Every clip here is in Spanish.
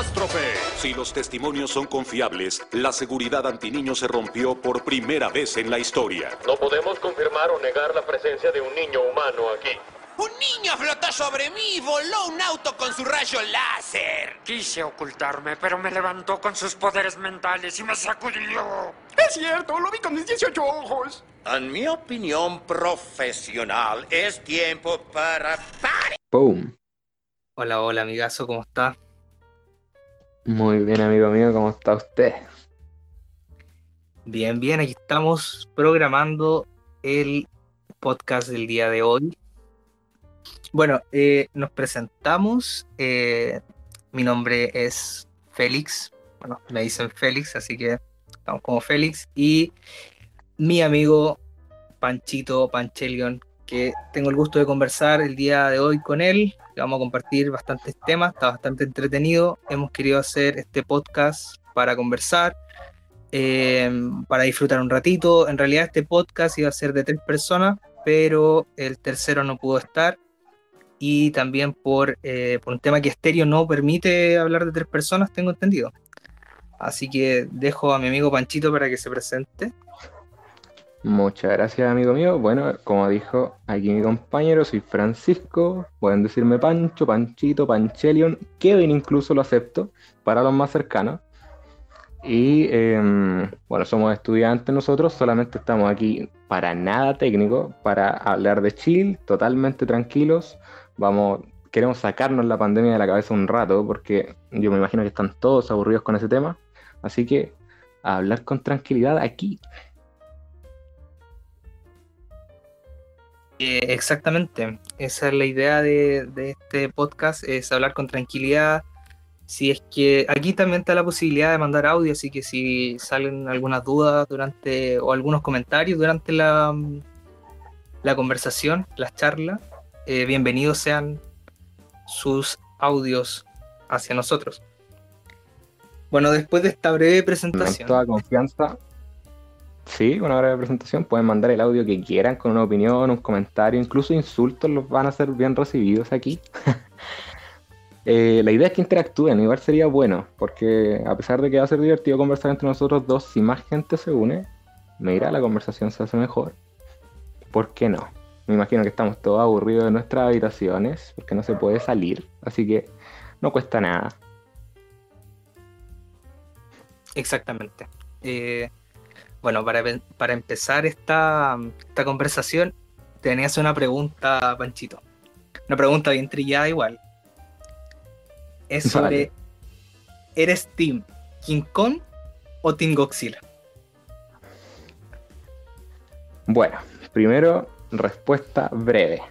catástrofe. Si los testimonios son confiables, la seguridad antiniño se rompió por primera vez en la historia. No podemos confirmar o negar la presencia de un niño humano aquí. Un niño flotó sobre mí y voló un auto con su rayo láser. Quise ocultarme, pero me levantó con sus poderes mentales y me sacudió. Es cierto, lo vi con mis 18 ojos. En mi opinión profesional, es tiempo para... ¡Boom! Hola, hola, amigazo, ¿cómo está? Muy bien, amigo mío, ¿cómo está usted? Bien, bien, aquí estamos programando el podcast del día de hoy. Bueno, eh, nos presentamos. eh, mi nombre es Félix. Bueno, me dicen Félix, así que estamos como Félix. Y mi amigo Panchito Panchelion, que tengo el gusto de conversar el día de hoy con él. Vamos a compartir bastantes temas, está bastante entretenido. Hemos querido hacer este podcast para conversar, eh, para disfrutar un ratito. En realidad este podcast iba a ser de tres personas, pero el tercero no pudo estar. Y también por, eh, por un tema que Estéreo no permite hablar de tres personas, tengo entendido. Así que dejo a mi amigo Panchito para que se presente. Muchas gracias, amigo mío. Bueno, como dijo aquí mi compañero, soy Francisco. Pueden decirme Pancho, Panchito, Panchelion. Kevin incluso lo acepto para los más cercanos. Y em, bueno, somos estudiantes nosotros, solamente estamos aquí para nada técnico, para hablar de chill, totalmente tranquilos. Vamos, queremos sacarnos la pandemia de la cabeza un rato, porque yo me imagino que están todos aburridos con ese tema. Así que hablar con tranquilidad aquí. Eh, exactamente, esa es la idea de, de este podcast, es hablar con tranquilidad. Si es que aquí también está la posibilidad de mandar audio, así que si salen algunas dudas durante o algunos comentarios durante la, la conversación, las charlas, eh, bienvenidos sean sus audios hacia nosotros. Bueno, después de esta breve Con presentación, toda confianza. Sí, una breve presentación. Pueden mandar el audio que quieran con una opinión, un comentario, incluso insultos los van a ser bien recibidos aquí. Eh, la idea es que interactúen, igual sería bueno, porque a pesar de que va a ser divertido conversar entre nosotros dos, si más gente se une, mira, la conversación se hace mejor. ¿Por qué no? Me imagino que estamos todos aburridos de nuestras habitaciones, porque no se puede salir, así que no cuesta nada. Exactamente. Eh, bueno, para, para empezar esta, esta conversación, tenía que hacer una pregunta, Panchito. Una pregunta bien trillada igual. Es sobre. ¿eres Team King Kong o Team Godzilla? Bueno, primero, respuesta breve.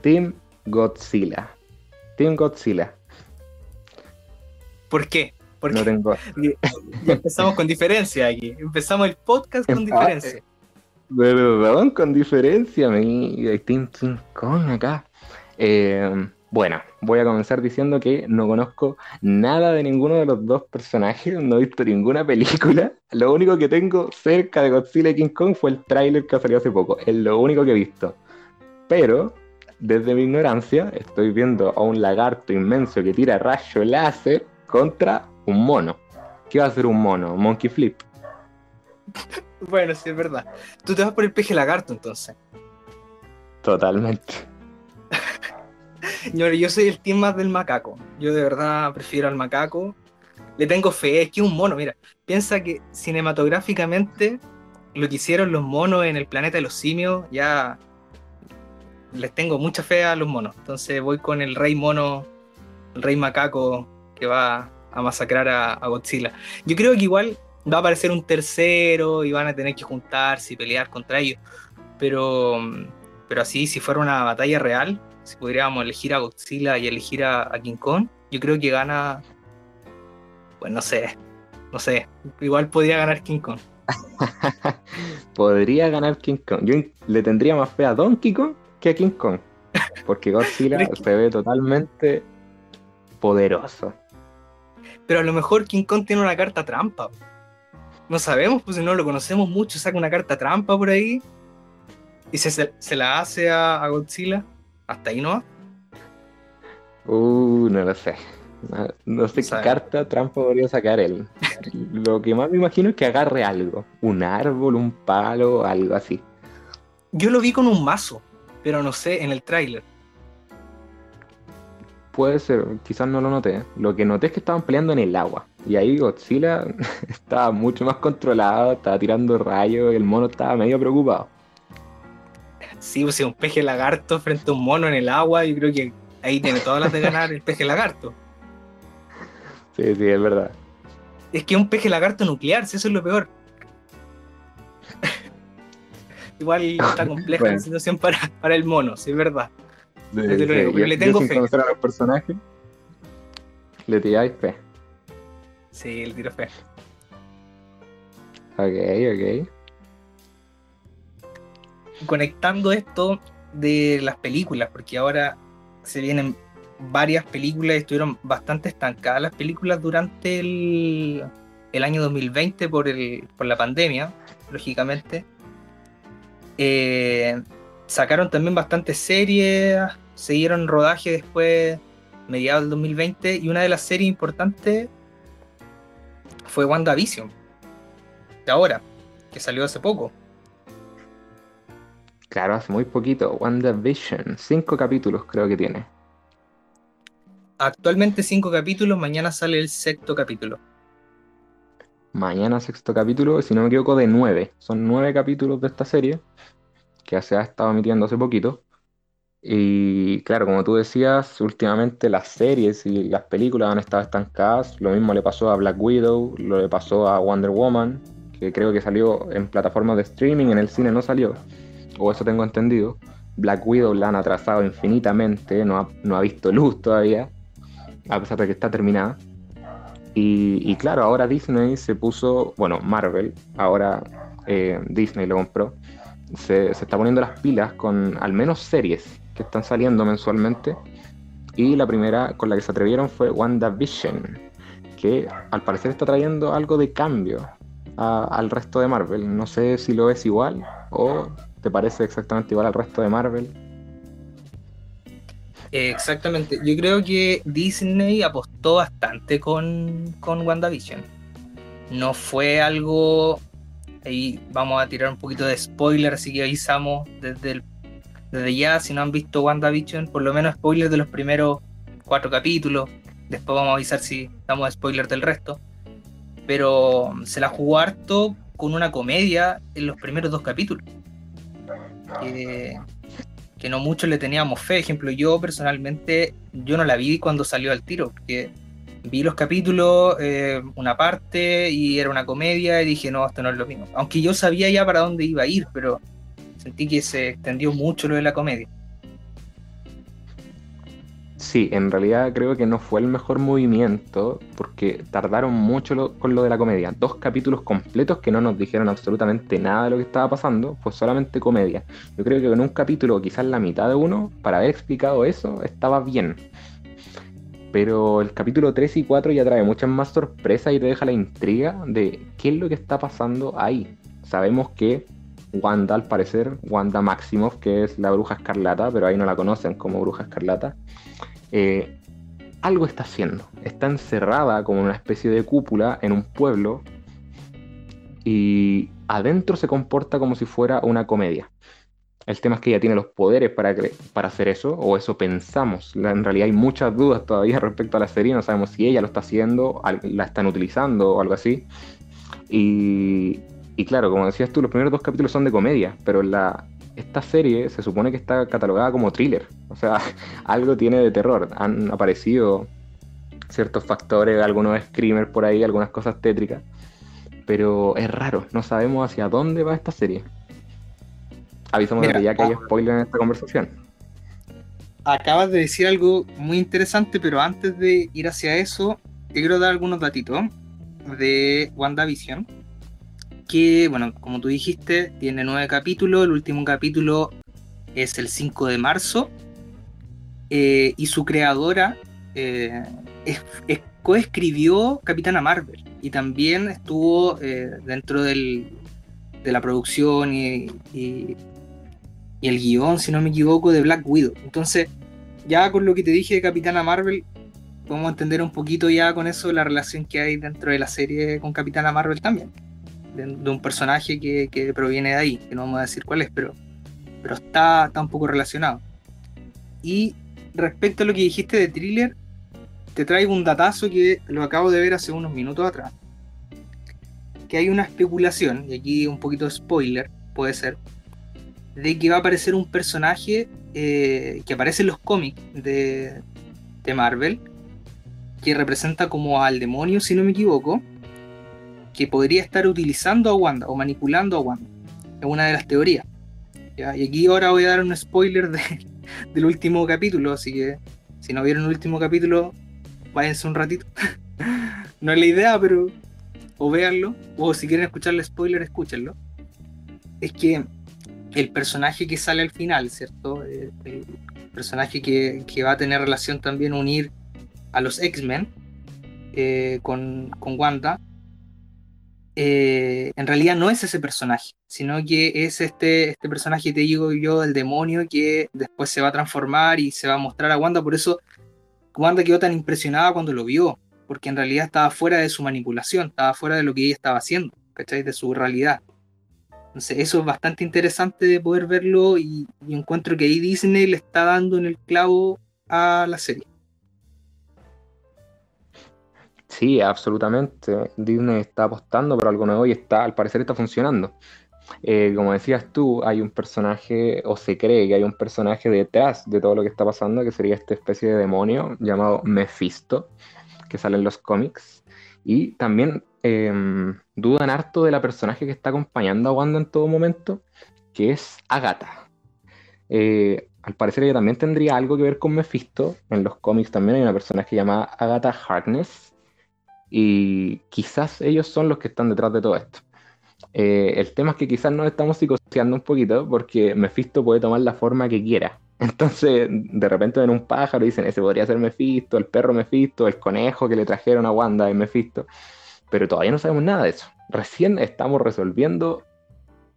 Team Godzilla. Team Godzilla. ¿Por qué? Porque No tengo. ya empezamos con diferencia aquí. Empezamos el podcast con diferencia. Perdón, con diferencia, mi Team King Kong acá. Eh, bueno, voy a comenzar diciendo que no conozco nada de ninguno de los dos personajes, no he visto ninguna película. Lo único que tengo cerca de Godzilla y King Kong fue el tráiler que salió hace poco. Es lo único que he visto. Pero, desde mi ignorancia, estoy viendo a un lagarto inmenso que tira rayo láser contra un mono. ¿Qué va a hacer un mono? ¿Un monkey flip? Bueno, sí, es verdad. Tú te vas por el peje lagarto entonces. Totalmente. Yo, yo soy el team más del macaco. Yo de verdad prefiero al macaco. Le tengo fe, es que un mono, mira, piensa que cinematográficamente lo que hicieron los monos en el planeta de los simios, ya les tengo mucha fe a los monos. Entonces voy con el rey mono, el rey macaco que va a masacrar a, a Godzilla. Yo creo que igual va a aparecer un tercero y van a tener que juntarse y pelear contra ellos. Pero, pero así, si fuera una batalla real, si pudiéramos elegir a Godzilla y elegir a, a King Kong, yo creo que gana. Pues no sé, no sé. Igual podría ganar King Kong. Podría ganar King Kong. Yo le tendría más fe a Donkey Kong que a King Kong. Porque Godzilla se ve totalmente poderoso. Pero a lo mejor King Kong tiene una carta trampa. No sabemos, pues si no lo conocemos mucho, saca una carta trampa por ahí y se, se, la hace a, a Godzilla. Hasta ahí no va. Uh, no lo sé. No sé qué carta trampa podría sacar él. Lo que más me imagino es que agarre algo. Un árbol, un palo, algo así. Yo lo vi con un mazo, pero no sé, en el tráiler. Puede ser, quizás no lo noté. Lo que noté es que estaban peleando en el agua. Y ahí Godzilla estaba mucho más controlado, estaba tirando rayos y el mono estaba medio preocupado. Sí, o sea, un peje lagarto frente a un mono en el agua, yo creo que ahí tiene todas las de ganar el peje lagarto. Sí, sí, es verdad. Es que es un peje lagarto nuclear, si eso es lo peor. Igual está compleja Bueno. la situación para, para el mono, sí es verdad. Sí, Yo lo le tengo sin fe. conocer a los personajes, le tiráis fe. Sí, el tiro fe. Ok, ok. Conectando esto de las películas, porque ahora se vienen varias películas y estuvieron bastante estancadas las películas durante el, el año 2020 por, el, por la pandemia, lógicamente. Eh, sacaron también bastantes series, siguieron rodaje después, mediados del 2020, y una de las series importantes fue WandaVision, de ahora, que salió hace poco. Claro, hace muy poquito. WandaVision. Cinco capítulos creo que tiene. Actualmente cinco capítulos, mañana sale el sexto capítulo. Mañana sexto capítulo, si no me equivoco, de nueve. Son nueve capítulos de esta serie que se ha estado emitiendo hace poquito. Y claro, como tú decías, últimamente las series y las películas han estado estancadas. Lo mismo le pasó a Black Widow, lo le pasó a Wonder Woman, que creo que salió en plataformas de streaming, en el cine no salió, o eso tengo entendido. Black Widow la han atrasado infinitamente, no ha, no ha visto luz todavía, a pesar de que está terminada. Y, y claro, ahora Disney se puso, bueno, Marvel, ahora eh, Disney lo compró, se, está poniendo las pilas con al menos series que están saliendo mensualmente. Y la primera con la que se atrevieron fue WandaVision, que al parecer está trayendo algo de cambio al resto de Marvel. No sé si lo ves igual o te parece exactamente igual al resto de Marvel. Eh, exactamente, yo creo que Disney apostó bastante con, con WandaVision. No fue algo. Ahí vamos a tirar un poquito de spoiler, así que avisamos desde, ya. Si no han visto WandaVision, por lo menos spoiler de los primeros cuatro capítulos. Después vamos a avisar si damos spoiler del resto. Pero se la jugó harto con una comedia en los primeros dos capítulos. Que, que no mucho le teníamos fe. Ejemplo, yo personalmente, yo no la vi cuando salió al tiro, porque vi los capítulos, eh, una parte, y era una comedia, y dije, no, esto no es lo mismo. Aunque yo sabía ya para dónde iba a ir, pero sentí que se extendió mucho lo de la comedia. Sí, en realidad creo que no fue el mejor movimiento porque tardaron mucho con lo de la comedia. Dos capítulos completos que no nos dijeron absolutamente nada de lo que estaba pasando, fue solamente comedia. Yo creo que con un capítulo, quizás la mitad de uno, para haber explicado eso, estaba bien. Pero el capítulo 3 y 4 ya trae muchas más sorpresas y te deja la intriga de qué es lo que está pasando ahí. Sabemos que Wanda, al parecer, Wanda Maximoff, que es la bruja escarlata, pero ahí no la conocen como bruja escarlata, eh, algo está haciendo. Está encerrada como una especie de cúpula en un pueblo y adentro se comporta como si fuera una comedia. El tema es que ella tiene los poderes para, para hacer eso, o eso pensamos. En realidad hay muchas dudas todavía respecto a la serie, no sabemos si ella lo está haciendo, la están utilizando o algo así. Y, y claro, como decías tú, los primeros dos capítulos son de comedia, pero esta serie se supone que está catalogada como thriller. O sea, algo tiene de terror. Han aparecido ciertos factores, algunos screamers por ahí, algunas cosas tétricas. Pero es raro, no sabemos hacia dónde va esta serie. Avisamos Mira, desde ya que hay ah. spoiler en esta conversación. Acabas de decir algo muy interesante, pero antes de ir hacia eso, te quiero dar algunos datitos de WandaVision. Que, bueno, como tú dijiste, tiene nueve capítulos. El último capítulo es el 5 de marzo. eh, y su creadora eh, es- es- coescribió Capitana Marvel. Y también estuvo eh, dentro del- de la producción y, y- y el guion, si no me equivoco, de Black Widow. Entonces, ya con lo que te dije de Capitana Marvel, podemos entender un poquito ya con eso la relación que hay dentro de la serie con Capitana Marvel también. De, un personaje que, que proviene de ahí, que no vamos a decir cuál es, pero, pero está, está un poco relacionado. Y respecto a lo que dijiste de thriller, te traigo un datazo que lo acabo de ver hace unos minutos atrás. Que hay una especulación, y aquí un poquito de spoiler, puede ser, de que va a aparecer un personaje eh, que aparece en los cómics de, de Marvel, que representa como al demonio, si no me equivoco, que podría estar utilizando a Wanda o manipulando a Wanda. Es una de las teorías. ¿ya? Y aquí ahora voy a dar un spoiler de, del último capítulo, así que si no vieron el último capítulo, váyanse un ratito. no es la idea, pero o véanlo, o si quieren escuchar el spoiler, escúchenlo. Es que el personaje que sale al final, ¿cierto? Eh, El personaje que, que va a tener relación también unir a los X-Men eh, con, con Wanda, eh, en realidad no es ese personaje, sino que es este, este personaje, te digo yo, del demonio que después se va a transformar y se va a mostrar a Wanda. Por eso Wanda quedó tan impresionada cuando lo vio, porque en realidad estaba fuera de su manipulación, estaba fuera de lo que ella estaba haciendo, ¿cachai? De su realidad. Entonces, eso es bastante interesante de poder verlo y, encuentro que ahí Disney le está dando en el clavo a la serie. Sí, absolutamente. Disney está apostando por algo nuevo y está, al parecer está funcionando. Eh, como decías tú, hay un personaje, o se cree que hay un personaje detrás de todo lo que está pasando, que sería esta especie de demonio llamado Mephisto, que sale en los cómics. Y también eh, dudan harto de la personaje que está acompañando a Wanda en todo momento, que es Agatha. Eh, al parecer ella también tendría algo que ver con Mephisto. En los cómics también hay una personaje llamada Agatha Harkness. Y quizás ellos son los que están detrás de todo esto. Eh, el tema es que quizás nos estamos psicoseando un poquito porque Mephisto puede tomar la forma que quiera. Entonces, de repente ven un pájaro y dicen, ese podría ser Mephisto, el perro Mephisto, el conejo que le trajeron a Wanda de Mephisto. Pero todavía no sabemos nada de eso. Recién estamos resolviendo,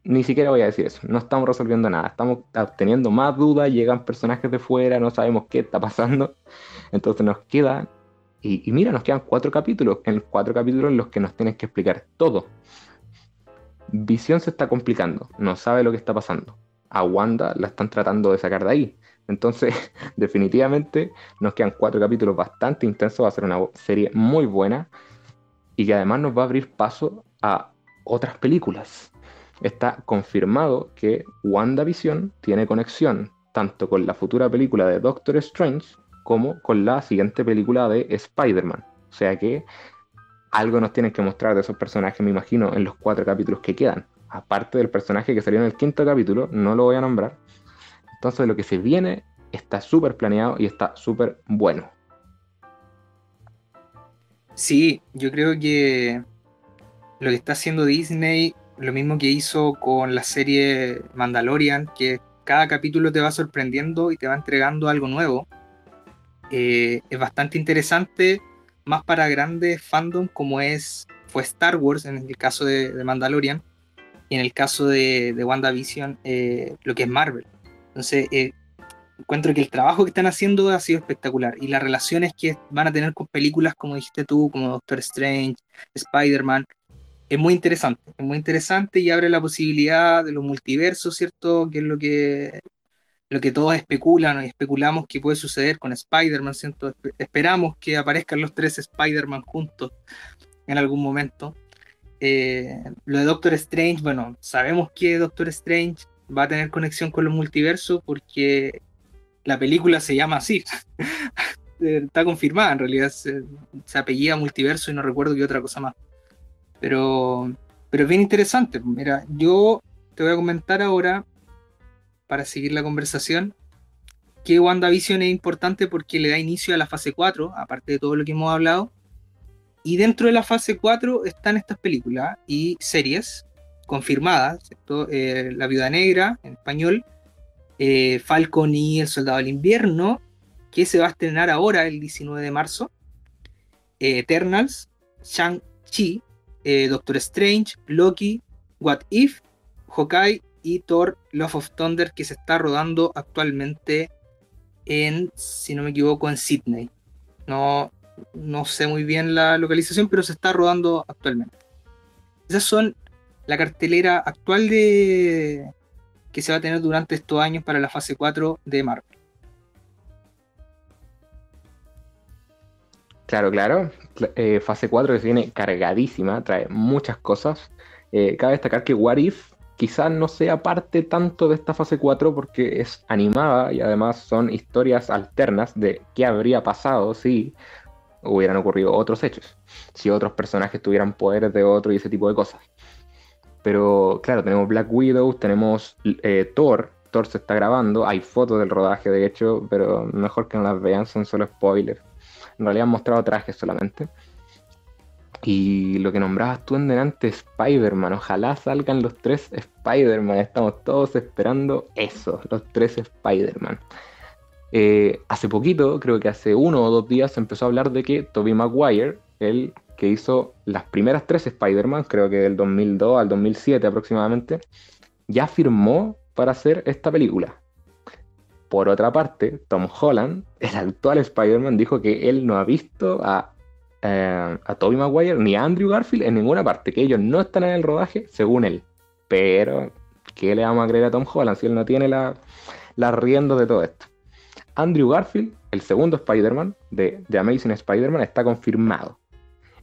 ni siquiera voy a decir eso, no estamos resolviendo nada. Estamos obteniendo más dudas, llegan personajes de fuera, no sabemos qué está pasando. Entonces nos queda, y, y mira, nos quedan cuatro capítulos, en cuatro capítulos en los que nos tienen que explicar todo. Visión se está complicando, no sabe lo que está pasando. A Wanda la están tratando de sacar de ahí. Entonces, definitivamente nos quedan cuatro capítulos bastante intensos, va a ser una serie muy buena y que además nos va a abrir paso a otras películas. Está confirmado que WandaVision tiene conexión tanto con la futura película de Doctor Strange como con la siguiente película de Spider-Man. O sea que algo nos tienen que mostrar de esos personajes, me imagino, en los cuatro capítulos que quedan. Aparte del personaje que salió en el quinto capítulo, no lo voy a nombrar. Entonces lo que se viene está súper planeado y está súper bueno. Sí, yo creo que lo que está haciendo Disney, lo mismo que hizo con la serie Mandalorian, que cada capítulo te va sorprendiendo y te va entregando algo nuevo. Eh, es bastante interesante, más para grandes fandom como es fue Star Wars en el caso de, de Mandalorian y en el caso de, de WandaVision eh, lo que es Marvel. Entonces, eh, encuentro que el trabajo que están haciendo ha sido espectacular y las relaciones que van a tener con películas como dijiste tú, como Doctor Strange, Spider-Man, es muy interesante, es muy interesante y abre la posibilidad de los multiversos, ¿cierto? Que es lo que, lo que todos especulan y especulamos que puede suceder con Spider-Man, ¿cierto? Esperamos que aparezcan los tres Spider-Man juntos en algún momento. Eh, lo de Doctor Strange, bueno, sabemos que Doctor Strange va a tener conexión con los multiversos porque la película se llama así. Está confirmada, en realidad se, se, apellida multiverso y no recuerdo qué otra cosa más. Pero, pero es bien interesante. Mira, yo te voy a comentar ahora, para seguir la conversación, que WandaVision es importante porque le da inicio a la fase 4, aparte de todo lo que hemos hablado. Y dentro de la fase 4 están estas películas y series confirmadas. Eh, la Viuda Negra en español, eh, Falcon y El Soldado del Invierno, que se va a estrenar ahora el 19 de marzo, eh, Eternals, Shang-Chi, Doctor Strange, Loki, What If, Hawkeye y Thor Love of Thunder, que se está rodando actualmente en, si no me equivoco, en Sydney. No, no sé muy bien la localización, pero se está rodando actualmente. Esas son la cartelera actual de que se va a tener durante estos años para la fase 4 de Marvel. Claro, claro. Eh, fase 4 que se viene cargadísima, trae muchas cosas. Eh, cabe destacar que What If quizás no sea parte tanto de esta fase 4 porque es animada y además son historias alternas de qué habría pasado si hubieran ocurrido otros hechos, si otros personajes tuvieran poderes de otro y ese tipo de cosas. Pero claro, tenemos Black Widow, tenemos eh, Thor, Thor se está grabando, hay fotos del rodaje de hecho, pero mejor que no las vean, son solo spoilers. En realidad han mostrado trajes solamente. Y lo que nombrabas tú en delante, Spider-Man. Ojalá salgan los tres Spider-Man. Estamos todos esperando eso, los tres Spider-Man. Eh, hace poquito, creo que hace uno o dos días, se empezó a hablar de que Tobey Maguire, el que hizo las primeras tres Spider-Man, creo que del 2002 al 2007 aproximadamente, ya firmó para hacer esta película. Por otra parte, Tom Holland, el actual Spider-Man, dijo que él no ha visto a, eh, a Tobey Maguire ni a Andrew Garfield en ninguna parte, que ellos no están en el rodaje, según él. Pero, ¿qué le vamos a creer a Tom Holland si él no tiene la, la rienda de todo esto? Andrew Garfield, el segundo Spider-Man de, de Amazing Spider-Man, está confirmado.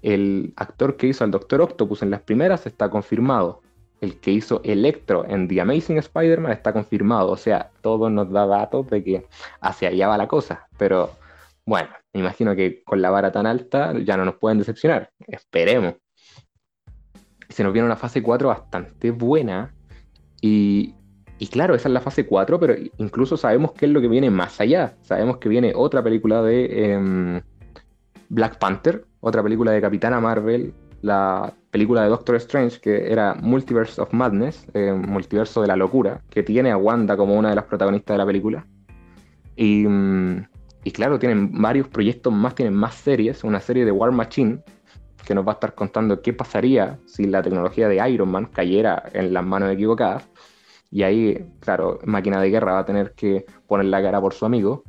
El actor que hizo al Doctor Octopus en las primeras está confirmado el que hizo Electro en The Amazing Spider-Man está confirmado. O sea, todo nos da datos de que hacia allá va la cosa. Pero bueno, me imagino que con la vara tan alta ya no nos pueden decepcionar. Esperemos. Se nos viene una fase 4 bastante buena. Y, claro, esa es la fase 4, pero incluso sabemos qué es lo que viene más allá. Sabemos que viene otra película de em, Black Panther, otra película de Capitana Marvel, la película de Doctor Strange, que era Multiverse of Madness, eh, Multiverso de la Locura, que tiene a Wanda como una de las protagonistas de la película. Y, mm, y, claro, tienen varios proyectos más, tienen más series, una serie de War Machine, que nos va a estar contando qué pasaría si la tecnología de Iron Man cayera en las manos equivocadas. Y ahí, claro, Máquina de Guerra va a tener que poner la cara por su amigo.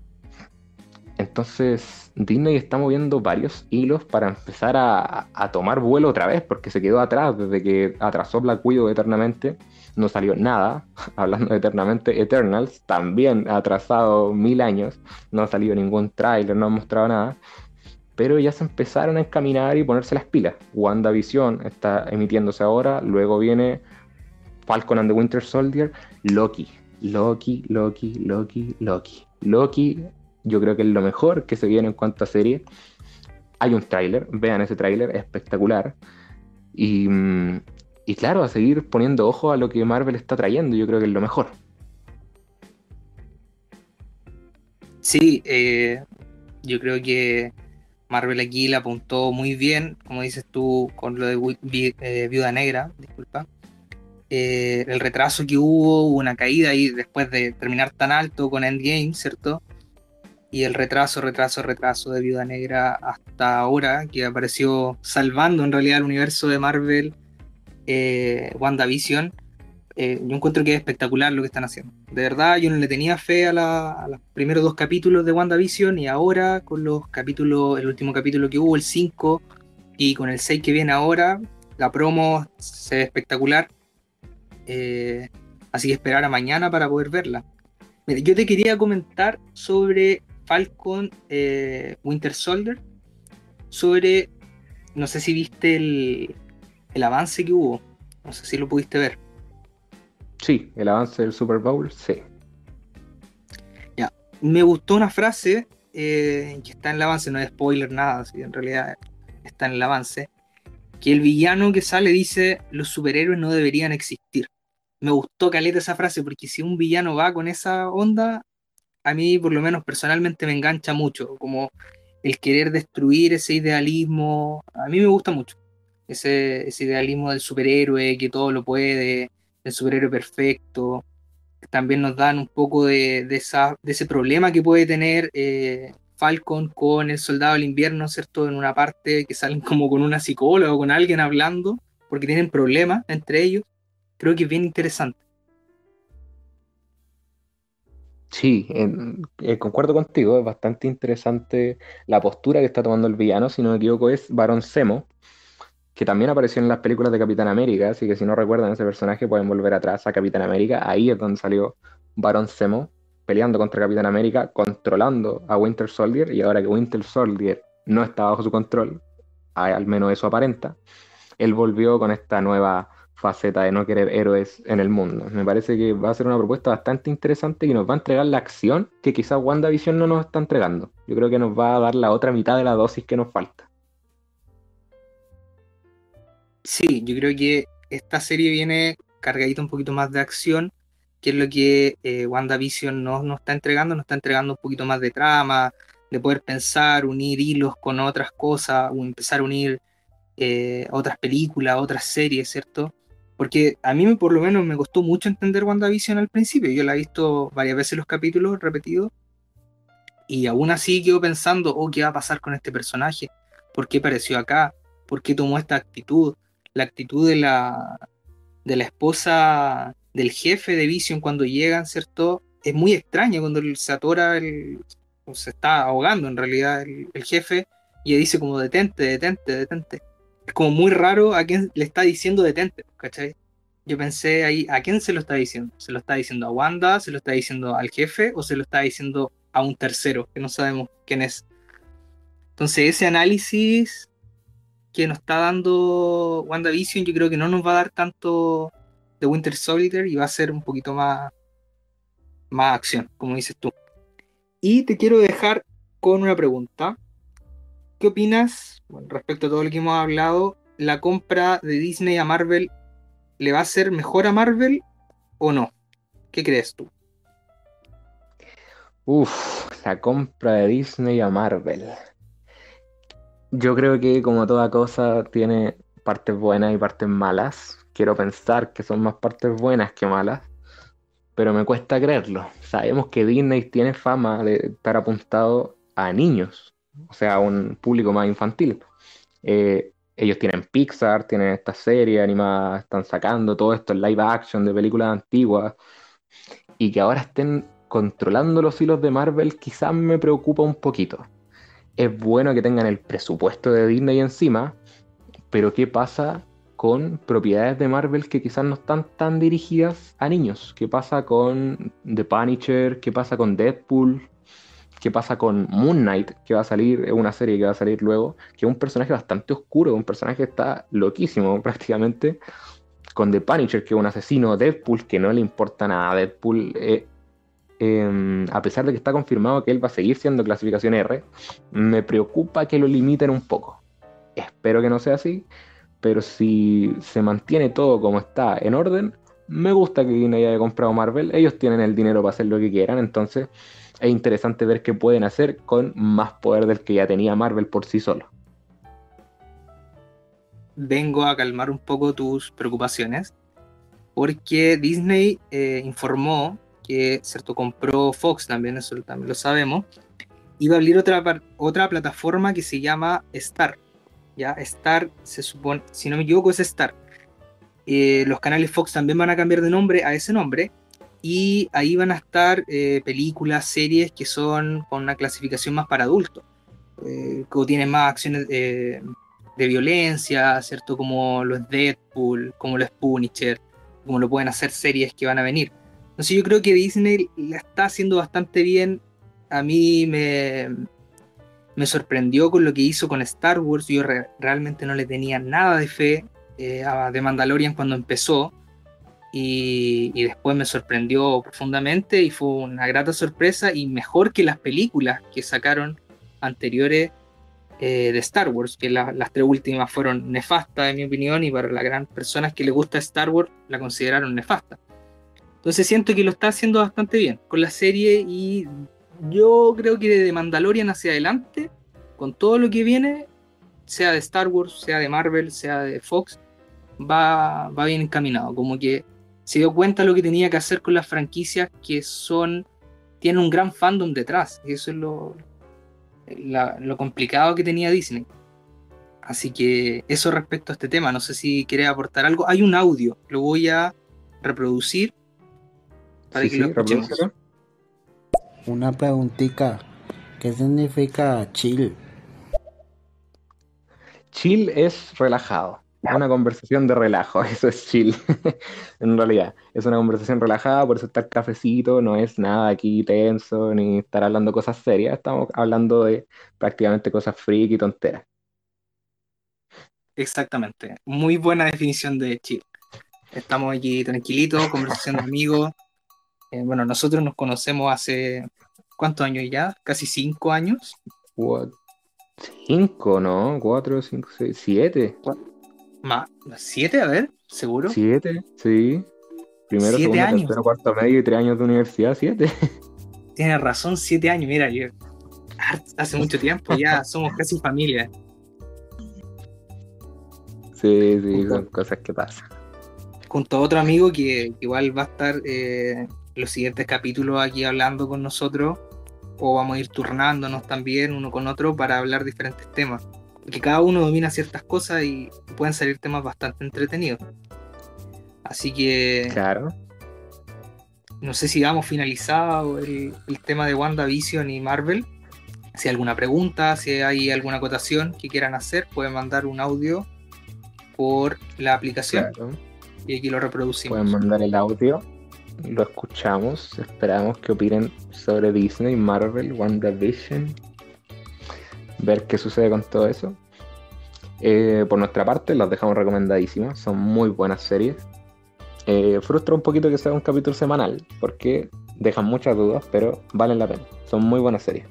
Entonces, Disney está moviendo varios hilos para empezar a, tomar vuelo otra vez, porque se quedó atrás desde que atrasó Black Widow eternamente. No salió nada, hablando de eternamente, Eternals también ha atrasado mil años, no ha salido ningún tráiler, no ha mostrado nada, pero ya se empezaron a encaminar y ponerse las pilas. WandaVision está emitiéndose ahora, luego viene Falcon and the Winter Soldier, Loki, Loki, Loki, Loki, Loki. Loki yo creo que es lo mejor que se viene en cuanto a serie. Hay un tráiler, vean ese tráiler, espectacular. Y, mm, y claro, a seguir poniendo ojo a lo que Marvel está trayendo, yo creo que es lo mejor. Sí, eh, yo creo que Marvel aquí le apuntó muy bien, como dices tú, con lo de eh, Viuda Negra, disculpa. Eh, el retraso que hubo, una caída ahí después de terminar tan alto con Endgame, ¿cierto? y el retraso, retraso, retraso de Viuda Negra hasta ahora, que apareció salvando en realidad el universo de Marvel, eh, WandaVision, eh, yo encuentro que es espectacular lo que están haciendo. De verdad, yo no le tenía fe a, los primeros dos capítulos de WandaVision y ahora con los capítulos, el último capítulo que hubo, el 5, y con el 6 que viene ahora, la promo se ve espectacular. Eh, así que esperar a mañana para poder verla. yo te quería comentar sobre Falcon eh, Winter Soldier sobre, no sé si viste el, el avance que hubo, no sé si lo pudiste ver. Sí, el avance del Super Bowl, sí. Ya, me gustó una frase eh, que está en el avance, no es spoiler nada, en realidad está en el avance, que el villano que sale dice los superhéroes no deberían existir. Me gustó caleta esa frase porque si un villano va con esa onda, a mí por lo menos personalmente me engancha mucho, como el querer destruir ese idealismo, a mí me gusta mucho, ese, idealismo del superhéroe que todo lo puede, el superhéroe perfecto, también nos dan un poco de, ese problema que puede tener eh, Falcon con el soldado del invierno, ¿cierto? En una parte que salen como con una psicóloga o con alguien hablando, porque tienen problemas entre ellos, creo que es bien interesante. Sí, eh, concuerdo contigo, es bastante interesante la postura que está tomando el villano, si no me equivoco, es Barón Zemo, que también apareció en las películas de Capitán América, así que si no recuerdan ese personaje pueden volver atrás a Capitán América, ahí es donde salió Barón Zemo, peleando contra Capitán América, controlando a Winter Soldier, y ahora que Winter Soldier no está bajo su control, al menos eso aparenta, él volvió con esta nueva faceta de no querer héroes en el mundo. Me parece que va a ser una propuesta bastante interesante y nos va a entregar la acción que quizás WandaVision no nos está entregando. Yo creo que nos va a dar la otra mitad de la dosis que nos falta. Sí, yo creo que esta serie viene cargadita un poquito más de acción, que es lo que eh, WandaVision no nos está entregando, nos está entregando un poquito más de trama, de poder pensar, unir hilos con otras cosas, o empezar a unir eh, otras películas, otras series, ¿cierto? Porque a mí por lo menos me costó mucho entender WandaVision al principio, yo la he visto varias veces los capítulos repetidos, y aún así quedo pensando, oh, ¿qué va a pasar con este personaje? ¿Por qué apareció acá? ¿Por qué tomó esta actitud? la actitud de la, de la esposa del jefe de Vision cuando llegan, ¿cierto? Es muy extraña cuando se atora, el, se está ahogando en realidad el, el jefe y dice como detente, detente, detente. Es como muy raro a quién le está diciendo detente, ¿cachai? Yo pensé ahí, ¿a quién se lo está diciendo? ¿Se lo está diciendo a Wanda? ¿Se lo está diciendo al jefe? ¿O se lo está diciendo a un tercero que no sabemos quién es? Entonces ese análisis que nos está dando WandaVision, yo creo que no nos va a dar tanto de Winter Soldier y va a ser un poquito más, más acción, como dices tú. Y te quiero dejar con una pregunta. ¿Qué opinas bueno, respecto a todo lo que hemos hablado? ¿La compra de Disney a Marvel le va a ser mejor a Marvel o no? ¿Qué crees tú? Uf, la compra de Disney a Marvel. Yo creo que como toda cosa tiene partes buenas y partes malas. Quiero pensar que son más partes buenas que malas, pero me cuesta creerlo. Sabemos que Disney tiene fama de estar apuntado a niños, o sea, un público más infantil. Eh, ellos tienen Pixar, tienen esta serie animada, están sacando todo esto en live action de películas antiguas, y que ahora estén controlando los hilos de Marvel quizás me preocupa un poquito es bueno que tengan el presupuesto de Disney encima, pero ¿qué pasa con propiedades de Marvel que quizás no están tan dirigidas a niños? ¿Qué pasa con The Punisher? ¿Qué pasa con Deadpool? ¿Qué pasa con Moon Knight? Que va a salir, una serie que va a salir luego, que es un personaje bastante oscuro, un personaje que está loquísimo prácticamente. Con The Punisher, que es un asesino, Deadpool, que no le importa nada. Deadpool eh, eh, a pesar de que está confirmado que él va a seguir siendo clasificación R, me preocupa que lo limiten un poco. Espero que no sea así, pero si se mantiene todo como está en orden, me gusta que Disney haya comprado Marvel. Ellos tienen el dinero para hacer lo que quieran, entonces es interesante ver qué pueden hacer con más poder del que ya tenía Marvel por sí solo. Vengo a calmar un poco tus preocupaciones, porque Disney eh, informó que cierto compró Fox también, eso también lo sabemos, iba a abrir otra, otra plataforma que se llama Star. Ya, Star se supone, si no me equivoco, es Star. Eh, los canales Fox también van a cambiar de nombre a ese nombre. Y ahí van a estar eh, películas, series que son con una clasificación más para adultos. Eh, que tienen más acciones de violencia, ¿cierto? Como lo es Deadpool, como lo es Punisher, como lo pueden hacer series que van a venir. Entonces yo creo que Disney la está haciendo bastante bien. A mí me, me sorprendió con lo que hizo con Star Wars. Yo re, realmente no le tenía nada de fe eh, Mandalorian cuando empezó. Y, después me sorprendió profundamente y fue una grata sorpresa y mejor que las películas que sacaron anteriores eh, de Star Wars, que la, las tres últimas fueron nefastas en mi opinión y para las gran personas que les gusta Star Wars la consideraron nefasta. Entonces siento que lo está haciendo bastante bien con la serie y yo creo que de Mandalorian hacia adelante, con todo lo que viene, sea de Star Wars, sea de Marvel, sea de Fox, va, va bien encaminado. Como que se dio cuenta lo que tenía que hacer con las franquicias que son tienen un gran fandom detrás. Y eso es lo, la, lo complicado que tenía Disney. Así que eso respecto a este tema. No sé si quiere aportar algo. Hay un audio, lo voy a reproducir para Sí, que sí, lo escuchemos. una preguntita. ¿Qué significa chill? Chill es relajado. Una conversación de relajo, eso es chill. en realidad, es una conversación relajada, por eso está el cafecito, no es nada aquí tenso, ni estar hablando cosas serias, estamos hablando de prácticamente cosas freak y tonteras. Exactamente. Muy buena definición de chill. Estamos aquí tranquilitos, conversación de amigos. Eh, bueno, nosotros nos conocemos hace, ¿cuántos años ya? Casi cinco años. What? Cinco, ¿no? Cuatro, cinco, seis, siete. Más, ¿Siete? A ver, ¿seguro? Siete, sí. Primero, Siete segundo, años. tercero, cuarto medio y tres años de universidad, siete. Tienes razón, siete años. Mira, yo, hace mucho tiempo ya somos casi familia. Sí, sí, son cosas que pasan. Junto a otro amigo que, que igual va a estar eh, los siguientes capítulos aquí hablando con nosotros, o vamos a ir turnándonos también uno con otro para hablar diferentes temas. Porque cada uno domina ciertas cosas y pueden salir temas bastante entretenidos. Así que Claro. no sé si damos finalizado el, el tema de WandaVision y Marvel. Si hay alguna pregunta, si hay alguna acotación que quieran hacer, pueden mandar un audio por la aplicación Claro. y aquí lo reproducimos. Pueden mandar el audio, lo escuchamos, esperamos que opinen sobre Disney, Marvel, WandaVision, ver qué sucede con todo eso. Eh, por nuestra parte, las dejamos recomendadísimas, son muy buenas series. Eh, frustra un poquito que sea un capítulo semanal, porque dejan muchas dudas, pero valen la pena. Son muy buenas series.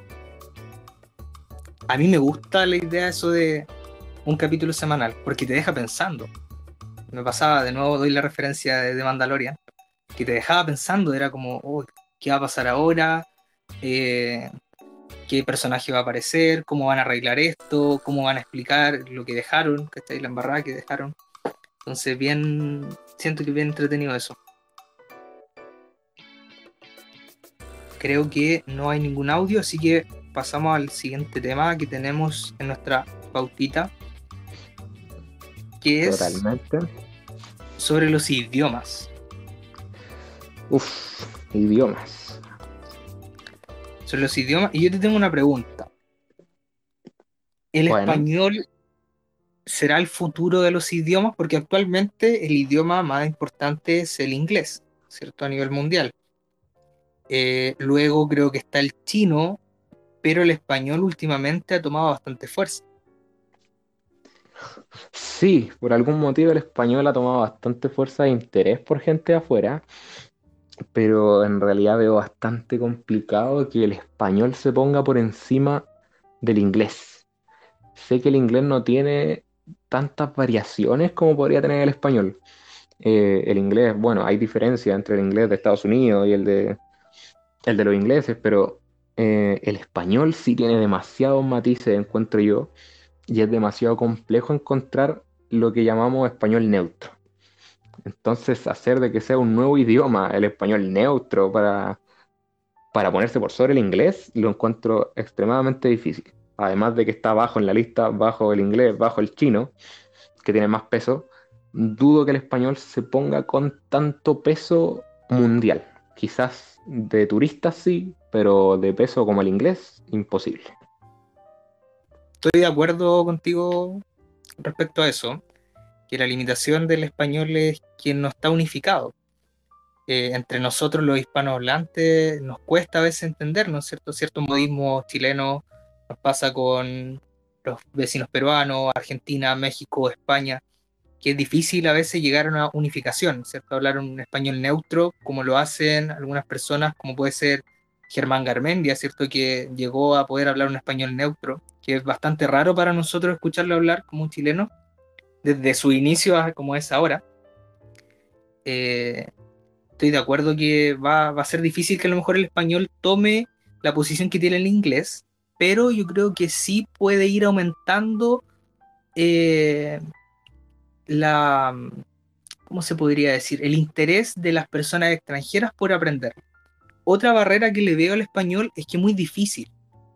A mí me gusta la idea eso de un capítulo semanal, porque te deja pensando. Me pasaba, de nuevo doy la referencia de, de Mandalorian, que te dejaba pensando, era como, oh, ¿qué va a pasar ahora? Eh, ¿Qué personaje va a aparecer? ¿Cómo van a arreglar esto? ¿Cómo van a explicar lo que dejaron? ¿Cachai? La embarrada que dejaron. Entonces, bien, siento que bien entretenido eso. Creo que no hay ningún audio, así que pasamos al siguiente tema que tenemos en nuestra pautita, que es Totalmente. sobre los idiomas. Uf, idiomas. Sobre los idiomas, y yo te tengo una pregunta. ¿El Bueno. español será el futuro de los idiomas? Porque actualmente el idioma más importante es el inglés, ¿cierto? A nivel mundial. Eh, luego creo que está el chino, pero el español últimamente ha tomado bastante fuerza. Sí, por algún motivo el español ha tomado bastante fuerza e interés por gente de afuera, pero en realidad veo bastante complicado que el español se ponga por encima del inglés. Sé que el inglés no tiene tantas variaciones como podría tener el español. Eh, el inglés, bueno, hay diferencia entre el inglés de Estados Unidos y el de, el de los ingleses, pero eh, el español sí tiene demasiados matices, encuentro yo y es demasiado complejo encontrar lo que llamamos español neutro. Entonces, hacer de que sea un nuevo idioma el español neutro para, para ponerse por sobre el inglés, lo encuentro extremadamente difícil. Además de que está bajo en la lista, bajo el inglés, bajo el chino, que tiene más peso, dudo que el español se ponga con tanto peso mundial. Quizás de turistas sí, pero de peso como el inglés, imposible. Estoy de acuerdo contigo respecto a eso, que la limitación del español es que no está unificado. Eh, entre nosotros los hispanohablantes nos cuesta a veces entendernos, ¿cierto? Ciertos modismos chilenos nos pasa con los vecinos peruanos, Argentina, México, España, que es difícil a veces llegar a una unificación, ¿cierto? Hablar un español neutro, como lo hacen algunas personas, como puede ser Germán Garmendia, ¿cierto? Que llegó a poder hablar un español neutro, que es bastante raro para nosotros escucharlo hablar como un chileno, desde su inicio a como es ahora. Eh, estoy de acuerdo que va, va a ser difícil que a lo mejor el español tome la posición que tiene el inglés, pero yo creo que sí puede ir aumentando eh, la, ¿cómo se podría decir? El interés de las personas extranjeras por aprender. Otra barrera que le veo al español es que es muy difícil,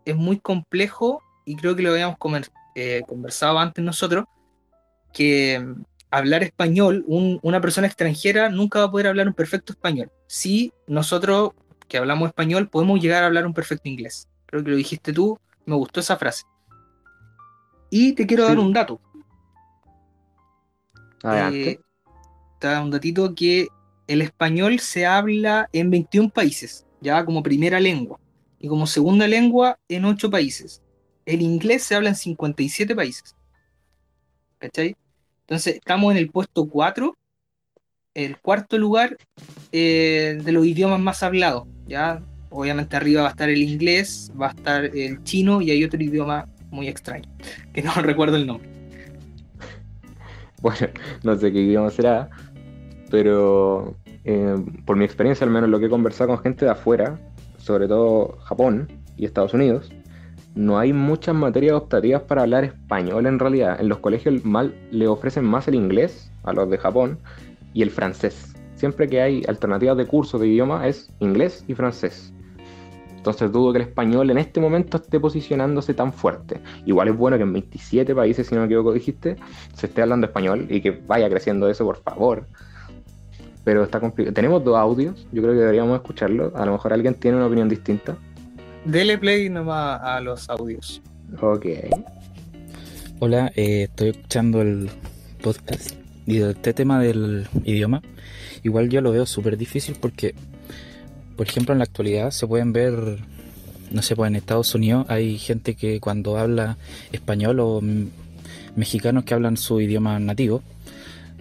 es muy complejo y creo que lo habíamos eh, conversado antes nosotros, que mm, hablar español, un- una persona extranjera nunca va a poder hablar un perfecto español. Si nosotros que hablamos español, podemos llegar a hablar un perfecto inglés. Creo que lo dijiste tú, me gustó esa frase. Y te quiero Sí. dar un dato. Adelante. Eh, te da un datito que el español se habla en 21 países, ya como primera lengua, y como segunda lengua en 8 países. El inglés se habla en 57 países. ¿Cachai? Entonces, estamos en el puesto 4, el cuarto lugar eh, de los idiomas más hablados. Ya, obviamente arriba va a estar el inglés, va a estar el chino y hay otro idioma muy extraño, que no recuerdo el nombre. Bueno, no sé qué idioma será, pero eh, por mi experiencia, al menos lo que he conversado con gente de afuera, sobre todo Japón y Estados Unidos, no hay muchas materias optativas para hablar español en realidad. En los colegios mal, le ofrecen más el inglés a los de Japón y el francés. Siempre que hay alternativas de cursos de idioma es inglés y francés. Entonces dudo que el español en este momento esté posicionándose tan fuerte. Igual es bueno que en 27 países, si no me equivoco, dijiste, se esté hablando español y que vaya creciendo eso, por favor. Pero está complicado. Tenemos dos audios, yo creo que deberíamos escucharlos. A lo mejor alguien tiene una opinión distinta. Dele play nomás a los audios. Ok. Hola, eh, estoy escuchando el podcast y de este tema del idioma, igual yo lo veo súper difícil porque, por ejemplo, en la actualidad se pueden ver, no sé, pues en Estados Unidos hay gente que cuando habla español o mexicanos que hablan su idioma nativo,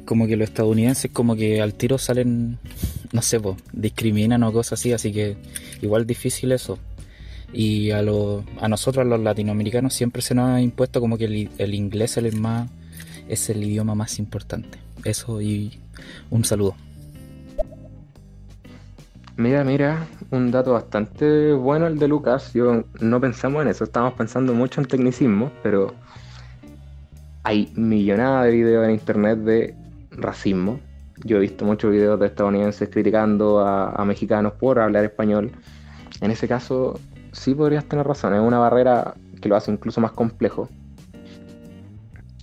como que los estadounidenses como que al tiro salen, no sé, pues, discriminan o cosas así, así que igual difícil eso. Y a, lo- a nosotros, los latinoamericanos, siempre se nos ha impuesto como que el, inglés es el, más, es el idioma más importante. Eso y un saludo. Mira, mira, un dato bastante bueno el de Lucas. Yo no pensamos en eso, estábamos pensando mucho en tecnicismo, pero hay millonada de videos en internet de racismo. Yo he visto muchos videos de estadounidenses criticando a, a mexicanos por hablar español. En ese caso, sí podrías tener razón, es una barrera que lo hace incluso más complejo.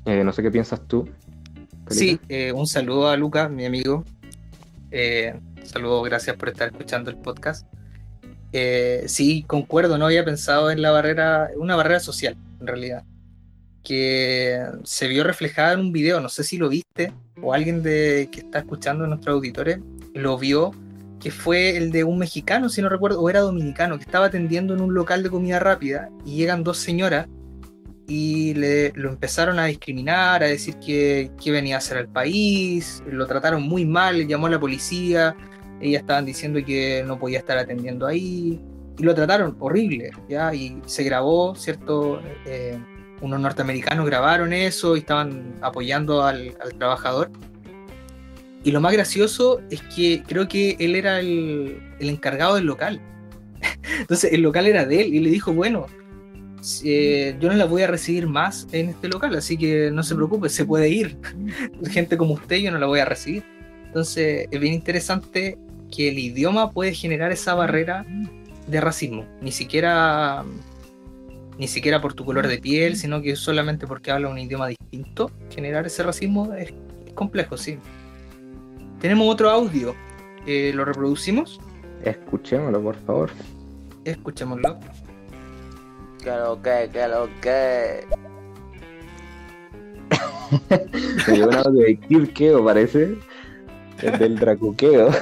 Eh, no sé qué piensas tú. Sí, eh, un saludo a Lucas, mi amigo. Eh, saludo, gracias por estar escuchando el podcast. Sí, concuerdo, no había pensado en la barrera, una barrera social, en realidad, que se vio reflejada en un video, no sé si lo viste, o alguien de, que está escuchando nuestros auditores lo vio, que fue el de un mexicano, si no recuerdo, o era dominicano, que estaba atendiendo en un local de comida rápida y llegan dos señoras y le, lo empezaron a discriminar, a decir que, que venía a hacer al país, lo trataron muy mal, llamó a la policía, ellas estaban diciendo que no podía estar atendiendo ahí, y lo trataron horrible, ¿ya? Y se grabó, ¿cierto? Eh, unos norteamericanos grabaron eso y estaban apoyando al, al trabajador. Y lo más gracioso es que creo que él era el, encargado del local. Entonces el local era de él y le dijo, bueno, eh, yo no la voy a recibir más en este local, así que no se preocupe, se puede ir. Gente como usted yo no la voy a recibir. Entonces es bien interesante que el idioma puede generar esa barrera de racismo, ni siquiera ni siquiera por tu color de piel, sino que solamente porque habla un idioma distinto, generar ese racismo es complejo, sí. Tenemos otro audio, eh, lo reproducimos, Escuchémoslo, por favor. escuchémoslo. Que lo que, que lo que. Me llegó un audio de Kid Keo, parece. Es del Dracuqueo.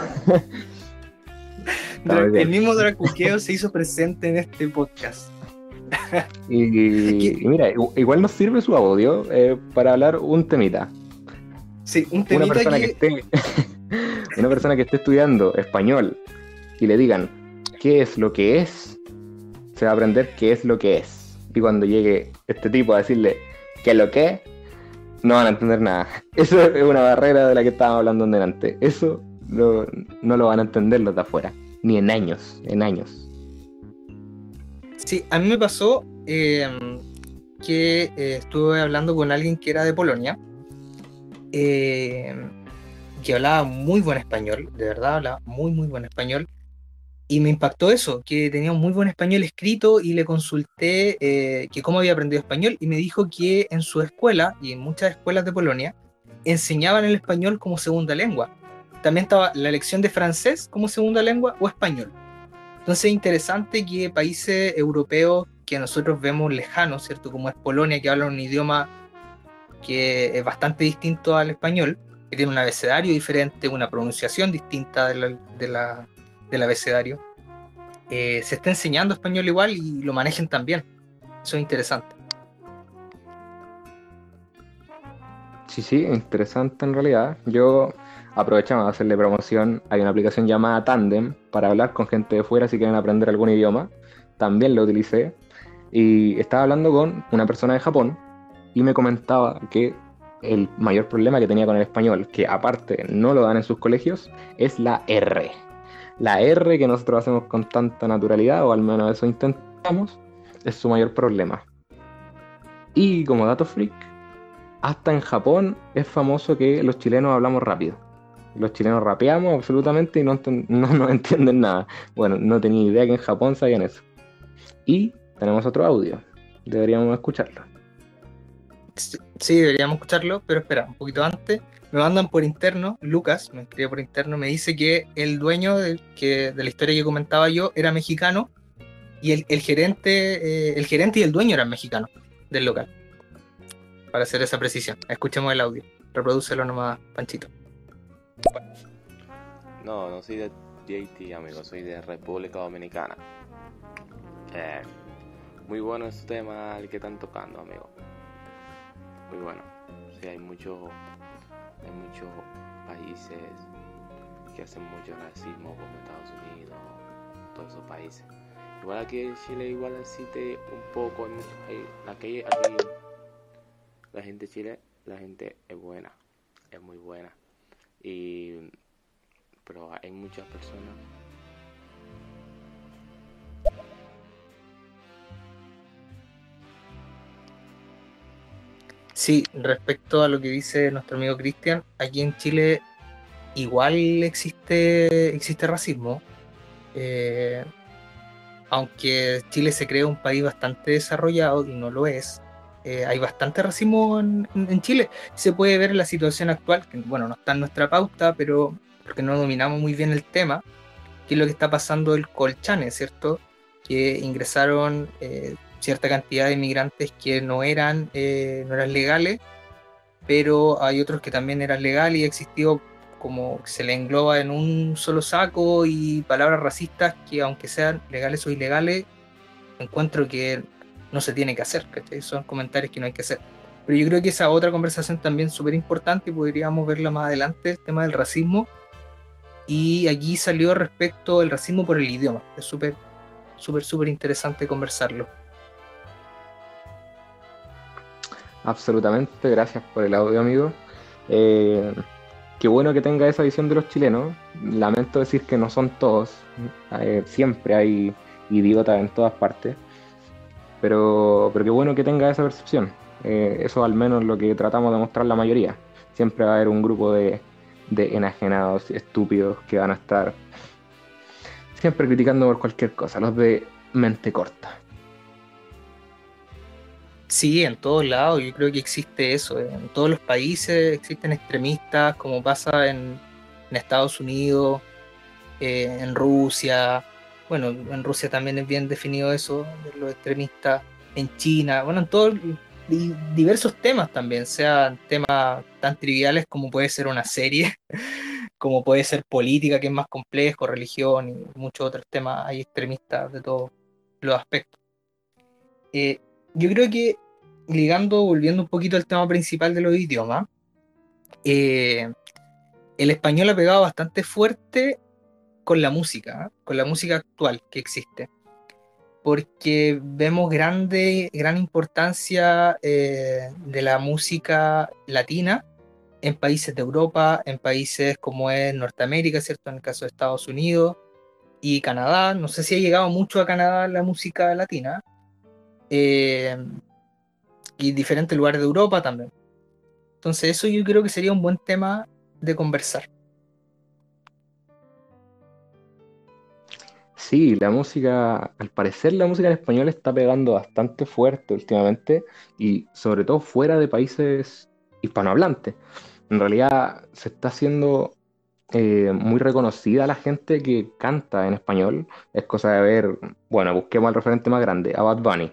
El bien. mismo Dracuqueo se hizo presente en este podcast. Y, y mira, igu- igual nos sirve su audio eh, para hablar un temita. Sí, un Una temita persona que, que esté, una persona que esté estudiando español y le digan qué es lo que es, se va a aprender qué es lo que es. Y cuando llegue este tipo a decirle qué es lo que es, no van a entender nada. Eso es una barrera de la que estábamos hablando delante. Eso no, lo van a entender los de afuera. Ni en años, en años. Sí, a mí me pasó eh, que eh, estuve hablando con alguien que era de Polonia, eh, que hablaba muy buen español, de verdad hablaba muy, muy buen español, y me impactó eso, que tenía un muy buen español escrito y le consulté eh, que cómo había aprendido español y me dijo que en su escuela y en muchas escuelas de Polonia enseñaban el español como segunda lengua. También estaba la lección de francés como segunda lengua o español. Entonces es interesante que países europeos que nosotros vemos lejanos, ¿cierto? Como es Polonia, que habla un idioma que es bastante distinto al español, que tiene un abecedario diferente, una pronunciación distinta del abecedario, eh, se está enseñando español igual y lo manejen también. Eso es interesante. Sí, sí, interesante en realidad. Yo aprovechamos de hacerle promoción. Hay una aplicación llamada Tandem para hablar con gente de fuera si quieren aprender algún idioma. También lo utilicé. Y estaba hablando con una persona de Japón y me comentaba que el mayor problema que tenía con el español, que aparte no lo dan en sus colegios, es la R. La R que nosotros hacemos con tanta naturalidad, o al menos eso intentamos, es su mayor problema. Y como dato freak, hasta en Japón es famoso que los chilenos hablamos rápido. Los chilenos rapeamos absolutamente y no, no nos entienden nada. Bueno, no tenía idea que en Japón sabían eso. Y tenemos otro audio. Deberíamos escucharlo. Sí, deberíamos escucharlo, pero espera, un poquito antes. Me mandan por interno, Lucas, me escribe por interno, me dice que el dueño de, que, de la historia que comentaba yo era mexicano y el, el gerente, eh, el gerente y el dueño eran mexicanos del local. Para hacer esa precisión. Escuchemos el audio. Reprodúcelo nomás, Panchito. No, no soy de Haití, amigo, soy de República Dominicana. Eh, muy bueno ese tema el que están tocando, amigo. Muy bueno. Sí, hay muchos hay muchos países que hacen mucho racismo, como Estados Unidos, todos esos países. Igual aquí en Chile, igual existe un poco, hay muchos países. Aquí, aquí la gente de Chile, la gente es buena, es muy buena. Y pero hay muchas personas Sí, respecto a lo que dice nuestro amigo Cristian, aquí en Chile igual existe, existe racismo. Eh, aunque Chile se cree un país bastante desarrollado y no lo es, eh, hay bastante racismo en, Chile. Se puede ver en la situación actual, que bueno, no está en nuestra pauta, pero porque no dominamos muy bien el tema, que es lo que está pasando el Colchane, ¿cierto? Que ingresaron eh, cierta cantidad de inmigrantes que no eran, eh, no eran legales, pero hay otros que también eran legales y ha existido como se le engloba en un solo saco y palabras racistas que aunque sean legales o ilegales, encuentro que no se tiene que hacer, ¿cachai? Son comentarios que no hay que hacer. Pero yo creo que esa otra conversación también súper importante y podríamos verla más adelante, el tema del racismo. Y aquí salió respecto al racismo por el idioma. Es súper, súper, súper interesante conversarlo. Absolutamente, gracias por el audio, amigo. Eh, qué bueno que tenga esa visión de los chilenos. Lamento decir que no son todos. Eh, siempre hay idiotas en todas partes. Pero, pero qué bueno que tenga esa percepción. Eh, eso al menos lo que tratamos de mostrar la mayoría. Siempre va a haber un grupo de, de enajenados, estúpidos, que van a estar siempre criticando por cualquier cosa. Los de mente corta. Sí, en todos lados, yo creo que existe eso. eh. En todos los países existen extremistas, como pasa en, Estados Unidos, eh, en Rusia. Bueno, en Rusia también es bien definido eso, de los extremistas. En China, bueno, en todos diversos temas también, sean temas tan triviales como puede ser una serie, como puede ser política, que es más complejo, religión y muchos otros temas. Hay extremistas de todos los aspectos. Eh, yo creo que ligando, volviendo un poquito al tema principal de los idiomas, eh, el español ha pegado bastante fuerte con la música, ¿eh? con la música actual que existe, porque vemos grande, gran importancia eh, de la música latina en países de Europa, en países como es Norteamérica, ¿cierto? En el caso de Estados Unidos y Canadá. No sé si ha llegado mucho a Canadá la música latina. Eh, y diferentes lugares de Europa también. Entonces eso yo creo que sería un buen tema de conversar. Sí, la música, al parecer la música en español está pegando bastante fuerte últimamente y sobre todo fuera de países hispanohablantes. En realidad se está haciendo eh, muy reconocida la gente que canta en español. Es cosa de ver, bueno, busquemos el referente más grande, a Bad Bunny.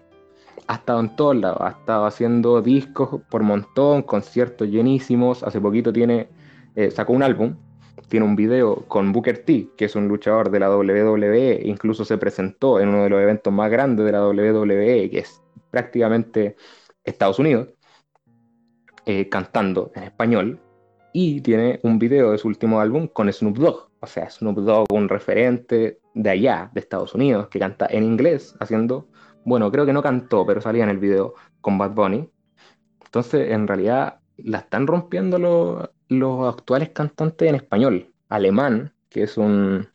Ha estado en todos lados, ha estado haciendo discos por montón, conciertos llenísimos. Hace poquito tiene, eh, sacó un álbum, tiene un video con Booker T, que es un luchador de la WWE, incluso se presentó en uno de los eventos más grandes de la WWE, que es prácticamente Estados Unidos, eh, cantando en español y tiene un video de su último álbum con Snoop Dogg. O sea, Snoop Dogg, un referente de allá, de Estados Unidos, que canta en inglés, haciendo, bueno, creo que no cantó, pero salía en el video con Bad Bunny. Entonces, en realidad, la están rompiendo los, actuales cantantes en español. Alemán, que es un,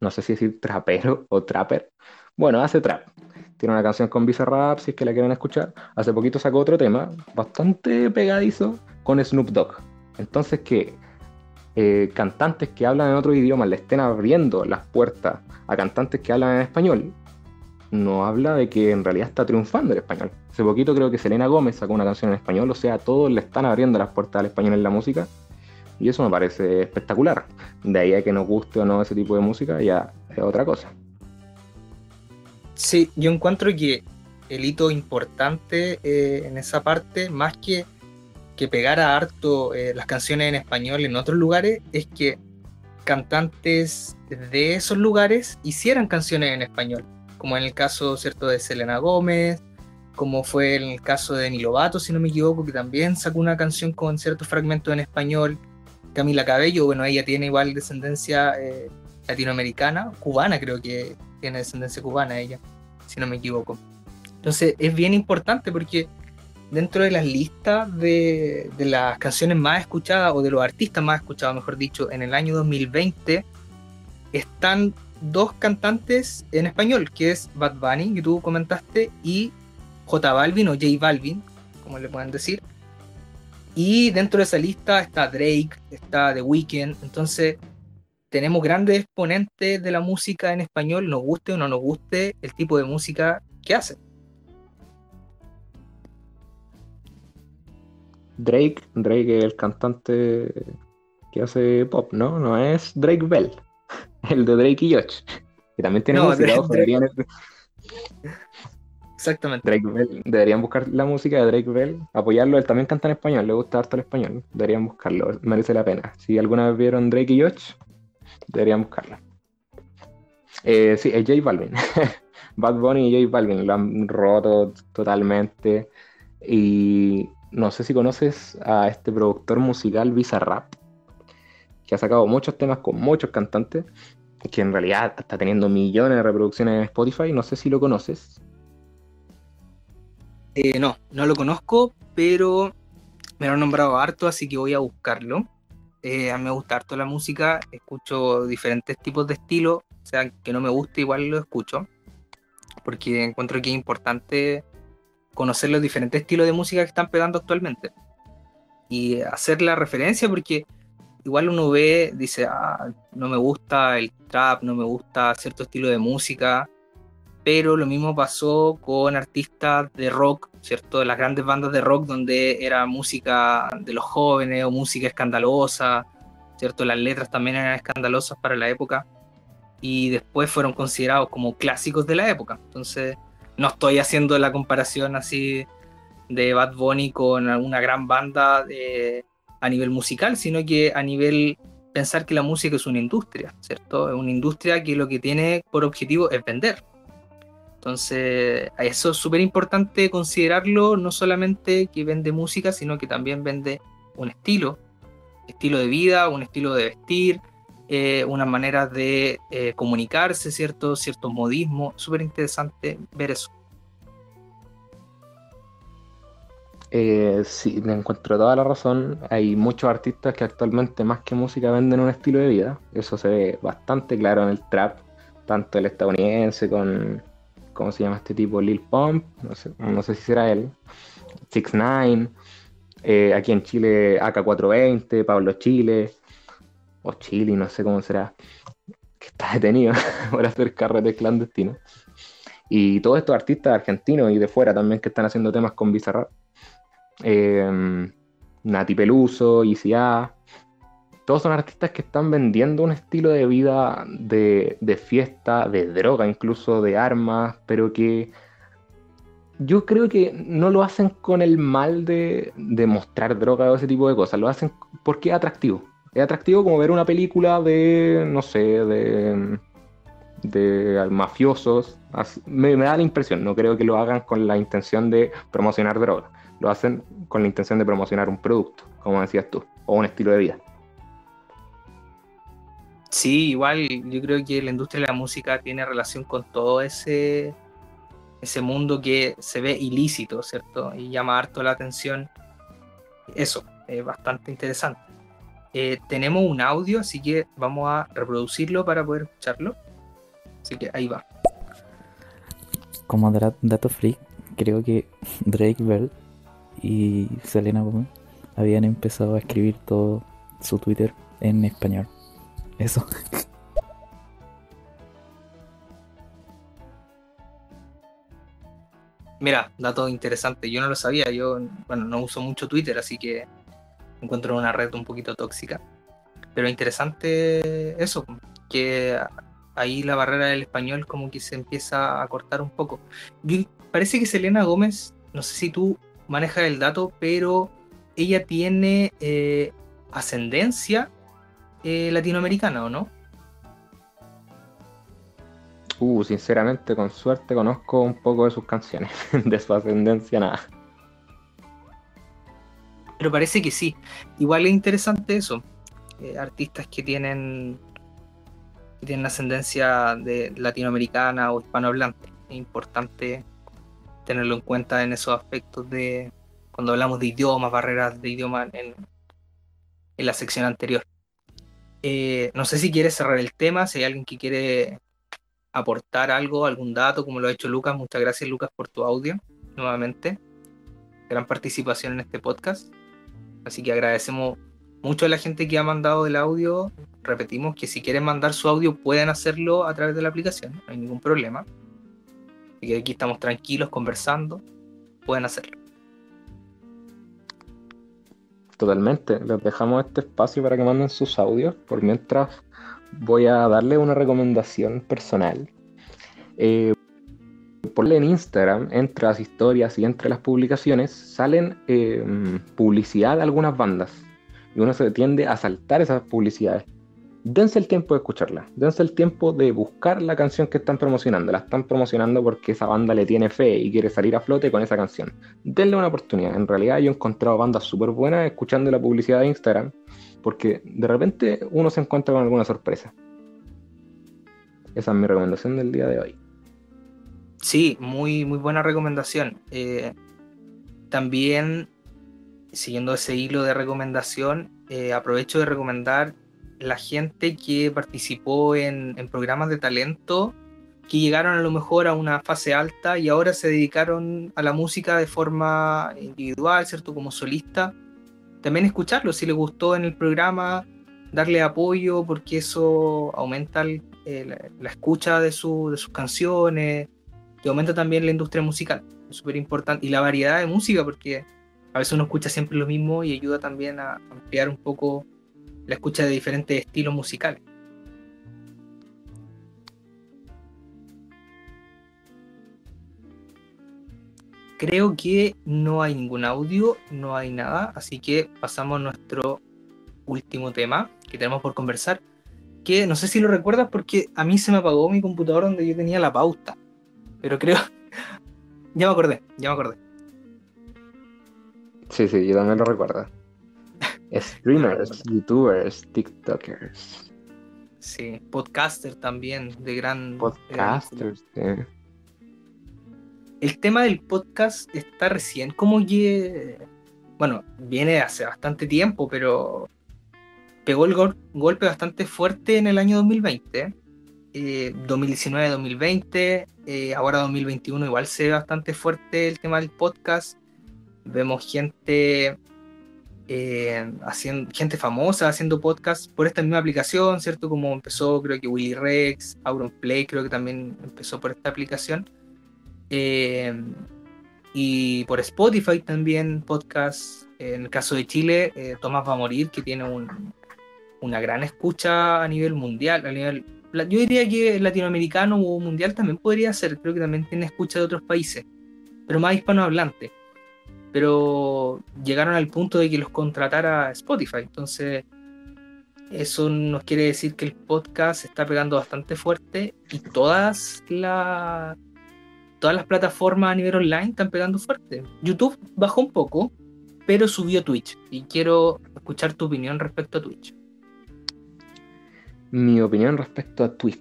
no sé si decir trapero o trapper. Bueno, hace trap. Tiene una canción con Bizarrap, si es que la quieren escuchar. Hace poquito sacó otro tema, bastante pegadizo, con Snoop Dogg. Entonces que eh, cantantes que hablan en otro idioma le estén abriendo las puertas a cantantes que hablan en español, no habla de que en realidad está triunfando el español. Hace poquito creo que Selena Gómez sacó una canción en español, o sea, todos le están abriendo las puertas al español en la música. Y eso me parece espectacular. De ahí a que nos guste o no ese tipo de música, ya es otra cosa. Sí, yo encuentro que el hito importante eh, en esa parte, más que que pegara harto eh, las canciones en español en otros lugares es que cantantes de esos lugares hicieran canciones en español, como en el caso cierto de Selena Gómez, como fue en el caso de Demi Lovato, si no me equivoco, que también sacó una canción con ciertos fragmentos en español. Camila Cabello, bueno, ella tiene igual descendencia eh, latinoamericana, cubana creo que tiene descendencia cubana ella, si no me equivoco. Entonces es bien importante porque dentro de las listas de, las canciones más escuchadas o de los artistas más escuchados, mejor dicho, en el año 2020, están dos cantantes en español, que es Bad Bunny, que tú comentaste, y J Balvin o J Balvin, como le pueden decir. Y dentro de esa lista está Drake, está The Weeknd, entonces tenemos grandes exponentes de la música en español, nos guste o no nos guste el tipo de música que hacen. Drake, Drake es el cantante que hace pop, ¿no? No es Drake Bell, el de Drake y Josh, que también tiene música, Exactamente. Drake Bell, deberían buscar la música de Drake Bell, apoyarlo, él también canta en español, le gusta harto el español, deberían buscarlo, merece la pena. Si alguna vez vieron Drake y Josh, deberían buscarlo. Eh, sí, es J Balvin. Bad Bunny y J Balvin lo han roto totalmente. Y no sé si conoces a este productor musical Bizarrap, que ha sacado muchos temas con muchos cantantes, que en realidad está teniendo millones de reproducciones en Spotify, no sé si lo conoces. Eh, no, no lo conozco, pero me lo han nombrado harto, así que voy a buscarlo. Eh, a mí me gusta harto la música, escucho diferentes tipos de estilos, o sea, que no me guste, igual lo escucho, porque encuentro que es importante conocer los diferentes estilos de música que están pegando actualmente. Y hacer la referencia porque igual uno ve, dice, ah, no me gusta el trap, no me gusta cierto estilo de música, pero lo mismo pasó con artistas de rock, ¿cierto? Las grandes bandas de rock donde era música de los jóvenes o música escandalosa, ¿cierto? Las letras también eran escandalosas para la época y después fueron considerados como clásicos de la época. Entonces, no estoy haciendo la comparación así de Bad Bunny con una gran banda a nivel musical, sino que a nivel pensar que la música es una industria, ¿cierto? Es una industria que lo que tiene por objetivo es vender. Entonces, eso es súper importante considerarlo, no solamente que vende música, sino que también vende un estilo, estilo de vida, un estilo de vestir, eh, una manera de eh, comunicarse, ¿cierto? Ciertos modismos. Súper interesante ver eso. Eh, sí, me encuentro toda la razón. Hay muchos artistas que actualmente más que música venden un estilo de vida. Eso se ve bastante claro en el trap, tanto el estadounidense con, ¿cómo se llama este tipo? Lil Pump, no sé, si será él, 6 9 eh, aquí en Chile AK420, Pablo Chile, o Chile, no sé cómo será, que está detenido por hacer carretes clandestinos. Y todos estos artistas argentinos y de fuera también que están haciendo temas con Bizarrap. Eh, Nati Peluso, ICA, todos son artistas que están vendiendo un estilo de vida de, fiesta, de droga, incluso de armas, pero que yo creo que no lo hacen con el mal de, mostrar droga o ese tipo de cosas, lo hacen porque es atractivo. Es atractivo como ver una película de, no sé, de, de mafiosos. Me, me da la impresión, no creo que lo hagan con la intención de promocionar droga. Lo hacen con la intención de promocionar un producto, como decías tú, o un estilo de vida. Sí, igual yo creo que la industria de la música tiene relación con todo ese, ese mundo que se ve ilícito, ¿cierto? Y llama harto la atención. Eso, es bastante interesante. Eh, tenemos un audio, así que vamos a reproducirlo para poder escucharlo. Así que ahí va. Como dato freak, creo que Drake Bell y Selena Gomez habían empezado a escribir todo su Twitter en español. Eso. Mira, dato interesante, yo no lo sabía, yo bueno, no uso mucho Twitter, así que encuentro una red un poquito tóxica. Pero interesante eso, que ahí la barrera del español como que se empieza a cortar un poco. Parece que Selena Gómez, no sé si tú manejas el dato, pero ella tiene eh, ascendencia eh, latinoamericana, ¿o no? Uh, sinceramente, con suerte conozco un poco de sus canciones, de su ascendencia nada. Pero parece que sí. Igual es interesante eso. Eh, artistas que tienen, que tienen ascendencia de latinoamericana o hispanohablante. Es importante tenerlo en cuenta en esos aspectos de cuando hablamos de idiomas, barreras de idioma en, en la sección anterior. Eh, no sé si quieres cerrar el tema, si hay alguien que quiere aportar algo, algún dato, como lo ha hecho Lucas. Muchas gracias, Lucas, por tu audio nuevamente. Gran participación en este podcast. Así que agradecemos mucho a la gente que ha mandado el audio. Repetimos que si quieren mandar su audio pueden hacerlo a través de la aplicación, no hay ningún problema. Así que aquí estamos tranquilos conversando, pueden hacerlo. Totalmente, les dejamos este espacio para que manden sus audios. Por mientras voy a darle una recomendación personal. Eh, en Instagram, entre las historias y entre las publicaciones, salen eh, publicidad de algunas bandas. Y uno se tiende a saltar esas publicidades. Dense el tiempo de escucharla. Dense el tiempo de buscar la canción que están promocionando. La están promocionando porque esa banda le tiene fe y quiere salir a flote con esa canción. Denle una oportunidad. En realidad yo he encontrado bandas súper buenas escuchando la publicidad de Instagram. Porque de repente uno se encuentra con alguna sorpresa. Esa es mi recomendación del día de hoy. Sí, muy, muy buena recomendación. Eh, también, siguiendo ese hilo de recomendación, eh, aprovecho de recomendar la gente que participó en, programas de talento, que llegaron a lo mejor a una fase alta y ahora se dedicaron a la música de forma individual, ¿cierto? Como solista. También escucharlo, si les gustó en el programa, darle apoyo, porque eso aumenta la, escucha de, de sus canciones y aumenta también la industria musical, súper importante, y la variedad de música, porque a veces uno escucha siempre lo mismo y ayuda también a ampliar un poco la escucha de diferentes estilos musicales. Creo que no hay ningún audio, no hay nada, así que pasamos a nuestro último tema que tenemos por conversar, que no sé si lo recuerdas porque a mí se me apagó mi computador donde yo tenía la pauta, pero creo... ya me acordé, ya me acordé. Sí, sí, yo también lo recuerdo. Streamers, youtubers, tiktokers. Sí, podcaster también, de gran... Podcasters, sí. El tema del podcast está recién como que... Bueno, viene hace bastante tiempo, pero pegó el gol golpe bastante fuerte en el año 2020. Eh, 2019-2020, eh, ahora 2021 igual se ve bastante fuerte el tema del podcast. Vemos gente eh, haciendo, gente famosa haciendo podcast por esta misma aplicación, ¿cierto? Como empezó creo que Willy Rex, Auron Play creo que también empezó por esta aplicación. Eh, y por Spotify también podcast. En el caso de Chile, Tomás va a morir, que tiene un, una gran escucha a nivel mundial, a nivel yo diría que latinoamericano o mundial también podría ser, creo que también tiene escucha de otros países, pero más hispanohablante. Pero llegaron al punto de que los contratara Spotify, entonces eso nos quiere decir que el podcast está pegando bastante fuerte y todas las todas las plataformas a nivel online están pegando fuerte. YouTube bajó un poco, pero subió Twitch y quiero escuchar tu opinión respecto a Twitch. Mi opinión respecto a Twitch.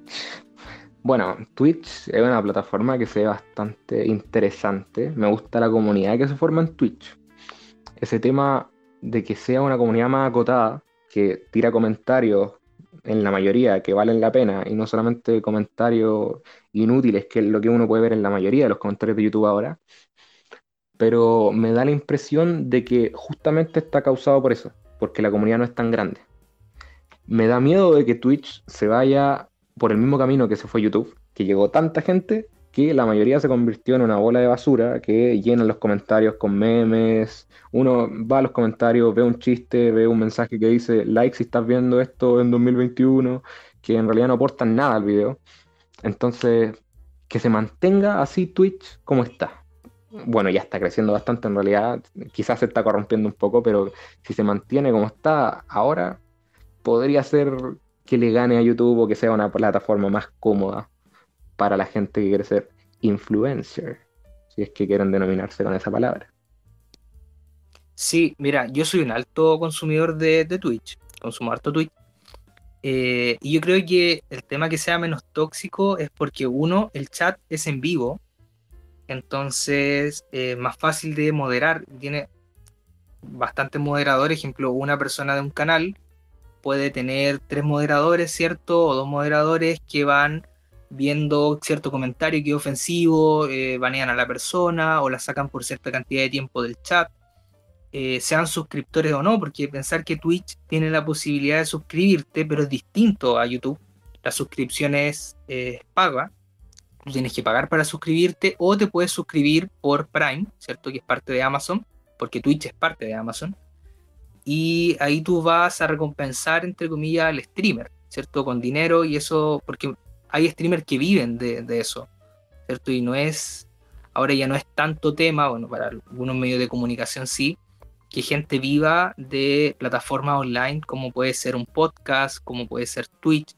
Bueno, Twitch es una plataforma que se ve bastante interesante. Me gusta la comunidad que se forma en Twitch. Ese tema de que sea una comunidad más acotada, que tira comentarios en la mayoría que valen la pena y no solamente comentarios inútiles, que es lo que uno puede ver en la mayoría de los comentarios de YouTube ahora. Pero me da la impresión de que justamente está causado por eso, porque la comunidad no es tan grande. Me da miedo de que Twitch se vaya por el mismo camino que se fue YouTube, que llegó tanta gente que la mayoría se convirtió en una bola de basura que llena los comentarios con memes. Uno va a los comentarios, ve un chiste, ve un mensaje que dice like si estás viendo esto en 2021, que en realidad no aportan nada al video. Entonces, que se mantenga así Twitch como está. Bueno, ya está creciendo bastante en realidad, quizás se está corrompiendo un poco, pero si se mantiene como está ahora, podría ser que le gane a YouTube o que sea una plataforma más cómoda para la gente que quiere ser influencer, si es que quieren denominarse con esa palabra. Sí, mira, yo soy un alto consumidor de, Twitch, consumo harto Twitch. Eh, y yo creo que el tema que sea menos tóxico es porque uno, el chat es en vivo, entonces es más fácil de moderar, tiene bastantes moderadores, ejemplo, una persona de un canal puede tener tres moderadores, ¿cierto? O dos moderadores que van viendo cierto comentario que es ofensivo, eh, banean a la persona o la sacan por cierta cantidad de tiempo del chat, eh, sean suscriptores o no, porque pensar que Twitch tiene la posibilidad de suscribirte, pero es distinto a YouTube. La suscripción es paga, tú tienes que pagar para suscribirte o te puedes suscribir por Prime, ¿cierto? Que es parte de Amazon, porque Twitch es parte de Amazon. Y ahí tú vas a recompensar, entre comillas, al streamer, ¿cierto? Con dinero y eso, porque hay streamers que viven de, de eso, ¿cierto? Y no es, ahora ya no es tanto tema, bueno, para algunos medios de comunicación sí, que gente viva de plataformas online como puede ser un podcast, como puede ser Twitch.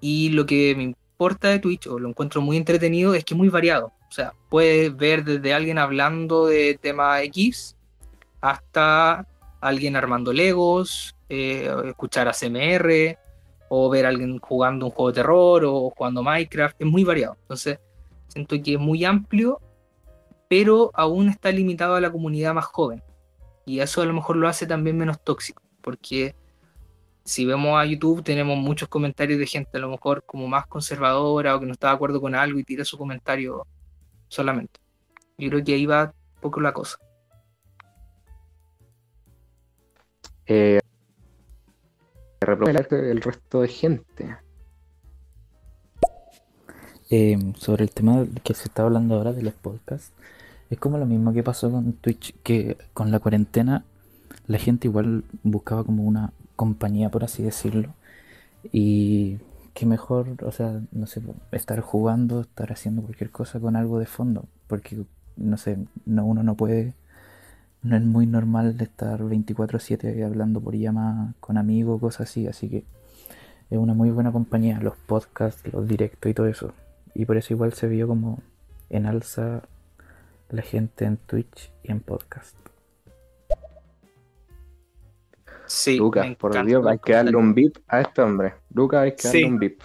Y lo que me importa de Twitch, o lo encuentro muy entretenido, es que es muy variado. O sea, puedes ver desde alguien hablando de tema X hasta alguien armando Legos, eh, escuchar ACMR, o ver a alguien jugando un juego de terror o jugando Minecraft. Es muy variado. Entonces, siento que es muy amplio, pero aún está limitado a la comunidad más joven. Y eso a lo mejor lo hace también menos tóxico, porque si vemos a YouTube tenemos muchos comentarios de gente a lo mejor como más conservadora o que no está de acuerdo con algo y tira su comentario solamente. Yo creo que ahí va poco la cosa. Eh, el resto de gente. Eh, sobre el tema que se está hablando ahora de los podcasts, es como lo mismo que pasó con Twitch, que con la cuarentena la gente igual buscaba como una compañía, por así decirlo, y que mejor, o sea, no sé, estar jugando, estar haciendo cualquier cosa con algo de fondo, porque, no sé, no, uno no puede, no es muy normal de estar 24/7 hablando por llama con amigos, cosas así, así que es una muy buena compañía, los podcasts, los directos y todo eso, y por eso igual se vio como en alza la gente en Twitch y en podcast. Sí, Lucas, por encanta Dios, hay que darle un VIP a este hombre. Lucas, hay que darle Sí. un VIP.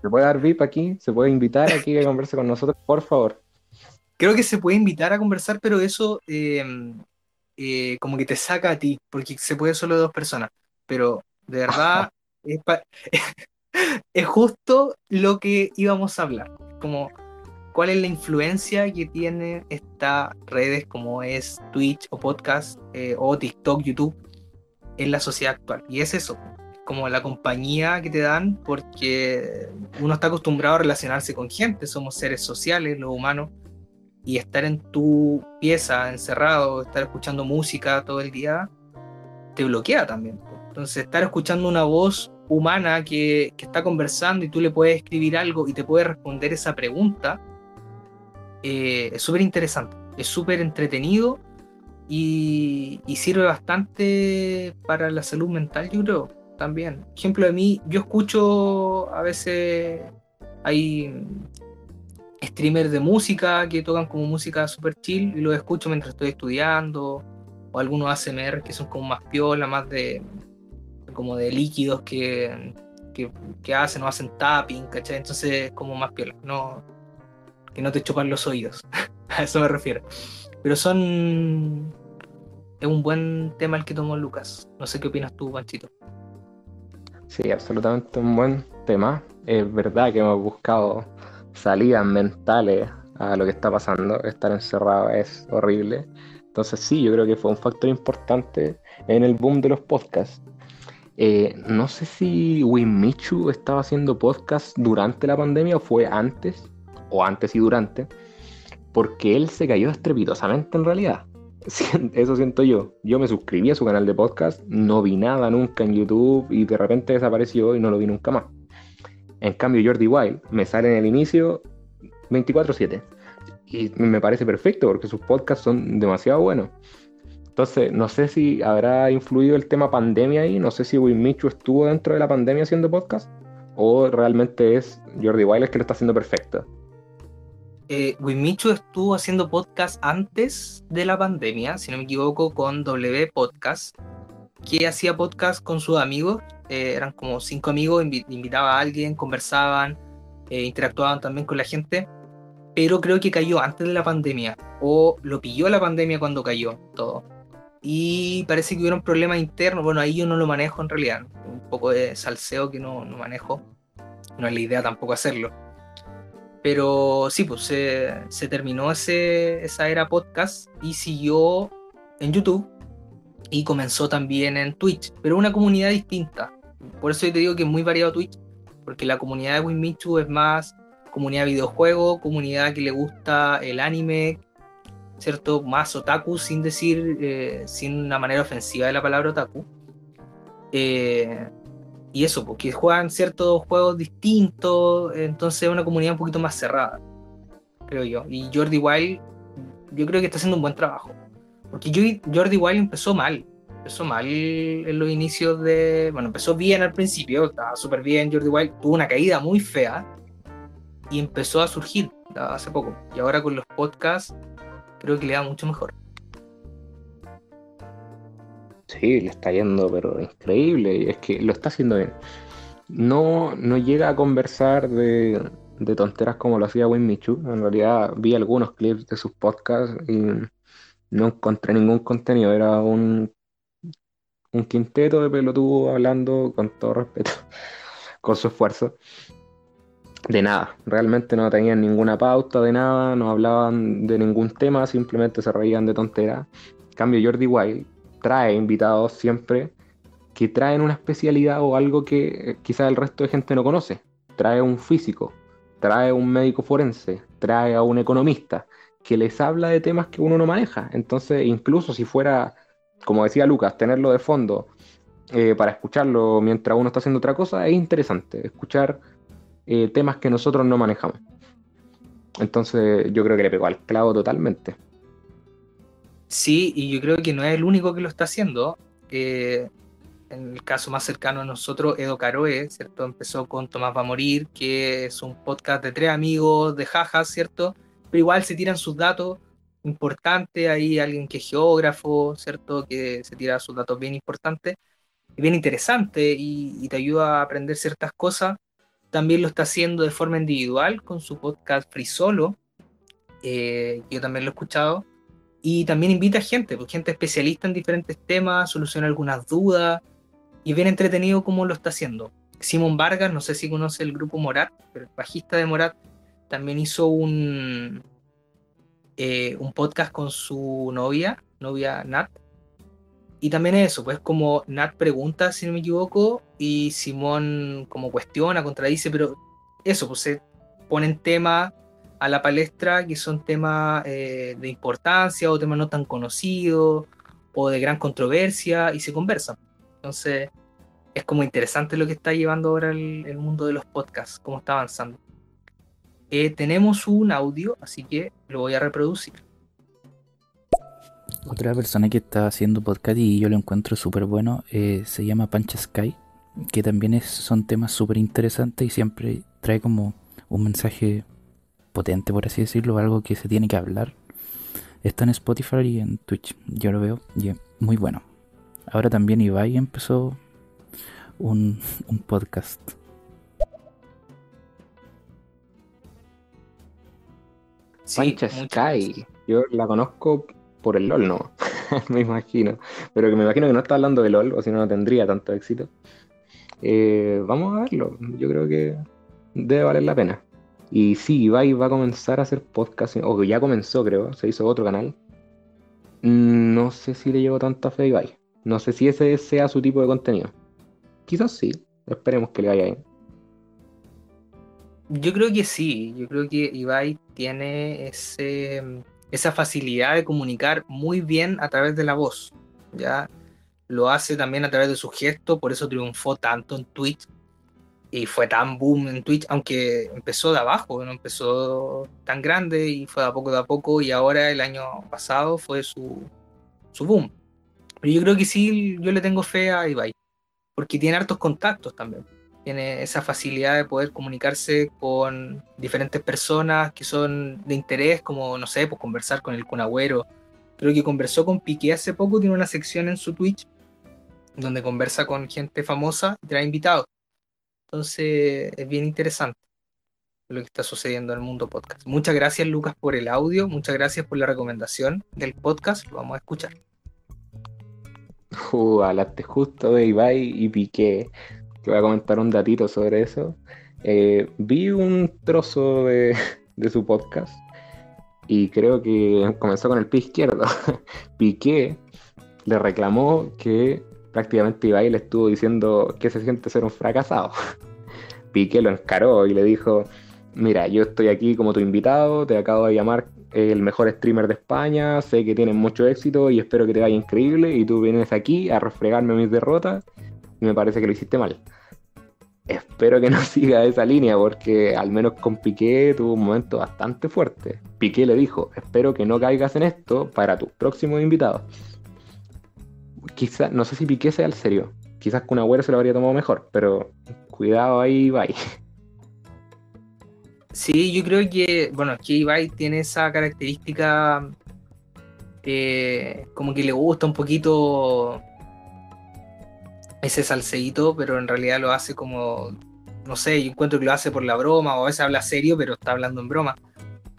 ¿Se puede dar VIP aquí? ¿Se puede invitar aquí a converse con nosotros? Por favor. Creo que se puede invitar a conversar, pero eso eh, eh, como que te saca a ti, porque se puede solo de dos personas. Pero de verdad es, es justo lo que íbamos a hablar. Como cuál es la influencia que tienen estas redes como es Twitch o podcast eh, o TikTok, YouTube en la sociedad actual. Y es eso, como la compañía que te dan porque uno está acostumbrado a relacionarse con gente, somos seres sociales, los humanos, y estar en tu pieza encerrado, estar escuchando música todo el día, te bloquea también. Entonces, estar escuchando una voz humana que, que, está conversando y tú le puedes escribir algo y te puede responder esa pregunta, eh, es súper interesante, es súper entretenido y, y, sirve bastante para la salud mental, yo creo, también. Ejemplo de mí, yo escucho a veces, hay streamers de música que tocan como música super chill y los escucho mientras estoy estudiando, o algunos ASMR que son como más piola, más de como de líquidos que, que, hacen o hacen tapping, ¿cachai? Entonces como más piola, no, que no te chupan los oídos, a eso me refiero. Pero son... Es un buen tema el que tomó Lucas. No sé qué opinas tú, Panchito. Sí, absolutamente un buen tema. Es verdad que hemos buscado salidas mentales a lo que está pasando. Estar encerrado es horrible. Entonces sí, yo creo que fue un factor importante en el boom de los podcasts. Eh, no sé si Wimichu estaba haciendo podcast durante la pandemia o fue antes, o antes y durante, porque él se cayó estrepitosamente en realidad. Eso siento yo. Yo me suscribí a su canal de podcast, no vi nada nunca en YouTube y de repente desapareció y no lo vi nunca más. En cambio, Jordi Wild me sale en el inicio 24/7 y me parece perfecto porque sus podcasts son demasiado buenos. Entonces, no sé si habrá influido el tema pandemia ahí, no sé si Wimichu estuvo dentro de la pandemia haciendo podcast o realmente es Jordi Wild el que lo está haciendo perfecto. Eh, estuvo haciendo podcast antes de la pandemia, si no me equivoco, con W Podcast, que hacía podcast con sus amigos, eh, eran como cinco amigos, invitaba a alguien, conversaban, eh, interactuaban también con la gente, pero creo que cayó antes de la pandemia, o lo pilló la pandemia cuando cayó todo y parece que hubieron problemas internos. Bueno, ahí yo no lo manejo en realidad. Un poco de salseo que no, no manejo. No es la idea tampoco hacerlo. Pero sí, pues se, se terminó ese, esa era podcast y siguió en YouTube y comenzó también en Twitch, pero una comunidad distinta. Por eso yo te digo que es muy variado Twitch, porque la comunidad de Winmichu es más comunidad de videojuegos, comunidad que le gusta el anime, ¿cierto? Más otaku, sin decir, eh, sin una manera ofensiva de la palabra otaku. Eh, y eso, porque juegan ciertos juegos distintos, entonces es una comunidad un poquito más cerrada, creo yo. Y Jordi Wild, yo creo que está haciendo un buen trabajo. Porque Jordi Wild empezó mal, empezó mal en los inicios de. Bueno, empezó bien al principio, estaba súper bien. Jordi Wild tuvo una caída muy fea y empezó a surgir hace poco. Y ahora con los podcasts creo que le da mucho mejor. Sí, le está yendo, pero increíble. Es que lo está haciendo bien. No, no llega a conversar de, tonteras como lo hacía Win Michu. En realidad vi algunos clips de sus podcasts y no encontré ningún contenido. Era un, un quinteto de pelotudo hablando con todo respeto, con su esfuerzo de nada, realmente no tenían ninguna pauta de nada, no hablaban de ningún tema, simplemente se reían de tonteras. En cambio, Jordi Wild trae invitados siempre que traen una especialidad o algo que eh, quizás el resto de gente no conoce. Trae un físico, trae un médico forense, trae a un economista que les habla de temas que uno no maneja. Entonces, incluso si fuera, como decía Lucas, tenerlo de fondo eh, para escucharlo mientras uno está haciendo otra cosa, es interesante. Escuchar eh, temas que nosotros no manejamos. Entonces yo creo que le pegó al clavo totalmente. Sí, y yo creo que no es el único que lo está haciendo. Eh, en el caso más cercano a nosotros, Edo Caroe, ¿cierto? Empezó con Tomás va a morir, que es un podcast de tres amigos, de jajas, ¿cierto? Pero igual se tiran sus datos importantes, hay alguien que es geógrafo, ¿cierto? Que se tira sus datos bien importantes y bien interesantes y, y te ayuda a aprender ciertas cosas también lo está haciendo de forma individual con su podcast Free Solo. Eh, yo también lo he escuchado. Y también invita a gente, pues, gente especialista en diferentes temas, soluciona algunas dudas. Y bien entretenido como lo está haciendo. Simón Vargas, no sé si conoce el grupo Morat, pero el bajista de Morat también hizo un, eh, un podcast con su novia, novia Nat, y también eso, pues como Nat pregunta, si no me equivoco, y Simón como cuestiona, contradice, pero eso, pues se ponen temas a la palestra que son temas eh, de importancia o temas no tan conocidos, o de gran controversia y se conversan. Entonces, es como interesante lo que está llevando ahora el, el mundo de los podcasts, cómo está avanzando. Eh, tenemos un audio, así que lo voy a reproducir. Otra persona que está haciendo podcast y yo lo encuentro súper bueno eh, se llama Pancha Sky, que también son temas súper interesantes y siempre trae como un mensaje potente, por así decirlo, algo que se tiene que hablar. Está en Spotify y en Twitch, yo lo veo y muy bueno. Ahora también Ibai empezó un podcast. Pancha Sky. Yo la conozco por el LOL, no. me imagino. Pero que me imagino que no está hablando de LOL, o si no, no tendría tanto éxito. Eh, vamos a verlo. Yo creo que debe valer la pena. Y sí, Ibai va a comenzar a hacer podcast, o ya comenzó, creo. Se hizo otro canal. Mm, No sé si le llevo tanta fe a Ibai. No sé si ese sea su tipo de contenido. Quizás sí. Esperemos que le vaya bien. Yo creo que sí, yo creo que Ibai tiene ese, esa facilidad de comunicar muy bien a través de la voz. Ya lo hace también a través de su gesto, por eso triunfó tanto en Twitch y fue tan boom en Twitch, aunque empezó de abajo, no empezó tan grande y fue de a poco de a poco y ahora el año pasado fue su, su boom. Pero yo creo que sí, yo le tengo fe a Ibai, porque tiene hartos contactos también. Tiene esa facilidad de poder comunicarse con diferentes personas que son de interés, como, no sé, pues conversar con el Kunagüero. Creo que conversó con Piqué hace poco, tiene una sección en su Twitch donde conversa con gente famosa y trae invitados. Entonces es bien interesante lo que está sucediendo en el mundo podcast. Muchas gracias Lucas por el audio, muchas gracias por la recomendación del podcast, lo vamos a escuchar. Uh, justo de Ibai y Piqué. Te voy a comentar un datito sobre eso. Eh, vi un trozo de, de su podcast y creo que comenzó con el pie izquierdo. Piqué le reclamó que prácticamente Ibai le estuvo diciendo que se siente ser un fracasado. Piqué lo encaró y le dijo, mira, yo estoy aquí como tu invitado, te acabo de llamar el mejor streamer de España, sé que tienes mucho éxito y espero que te vaya increíble y tú vienes aquí a refregarme mis derrotas y me parece que lo hiciste mal. Espero que no siga esa línea porque al menos con Piqué tuvo un momento bastante fuerte. Piqué le dijo, espero que no caigas en esto para tus próximos invitados. Quizás, no sé si Piqué sea el serio, quizás con Agüero se lo habría tomado mejor, pero cuidado ahí, bye. Sí, yo creo que, bueno, que Ibai tiene esa característica eh, como que le gusta un poquito ese salseíto, pero en realidad lo hace como, no sé, yo encuentro que lo hace por la broma, o a veces habla serio, pero está hablando en broma.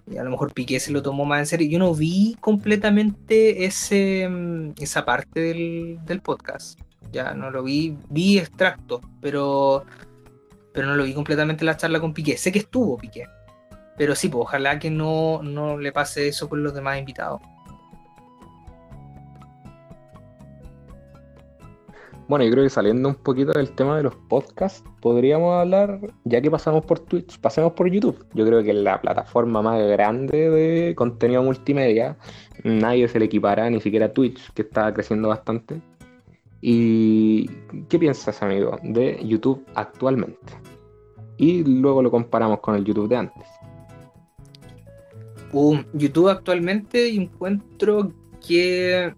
Y a lo mejor Piqué se lo tomó más en serio. Yo no vi completamente ese, mm, esa parte del, del podcast. Ya no lo vi, vi extractos, pero pero no lo vi completamente la charla con Piqué. Sé que estuvo Piqué, pero sí, pues ojalá que no, no le pase eso con los demás invitados. Bueno, yo creo que saliendo un poquito del tema de los podcasts, podríamos hablar, ya que pasamos por Twitch, pasemos por YouTube. Yo creo que es la plataforma más grande de contenido multimedia. Nadie se le equipara, ni siquiera Twitch, que está creciendo bastante. ¿Y qué piensas, amigo, de YouTube actualmente? Y luego lo comparamos con el YouTube de antes. YouTube actualmente encuentro que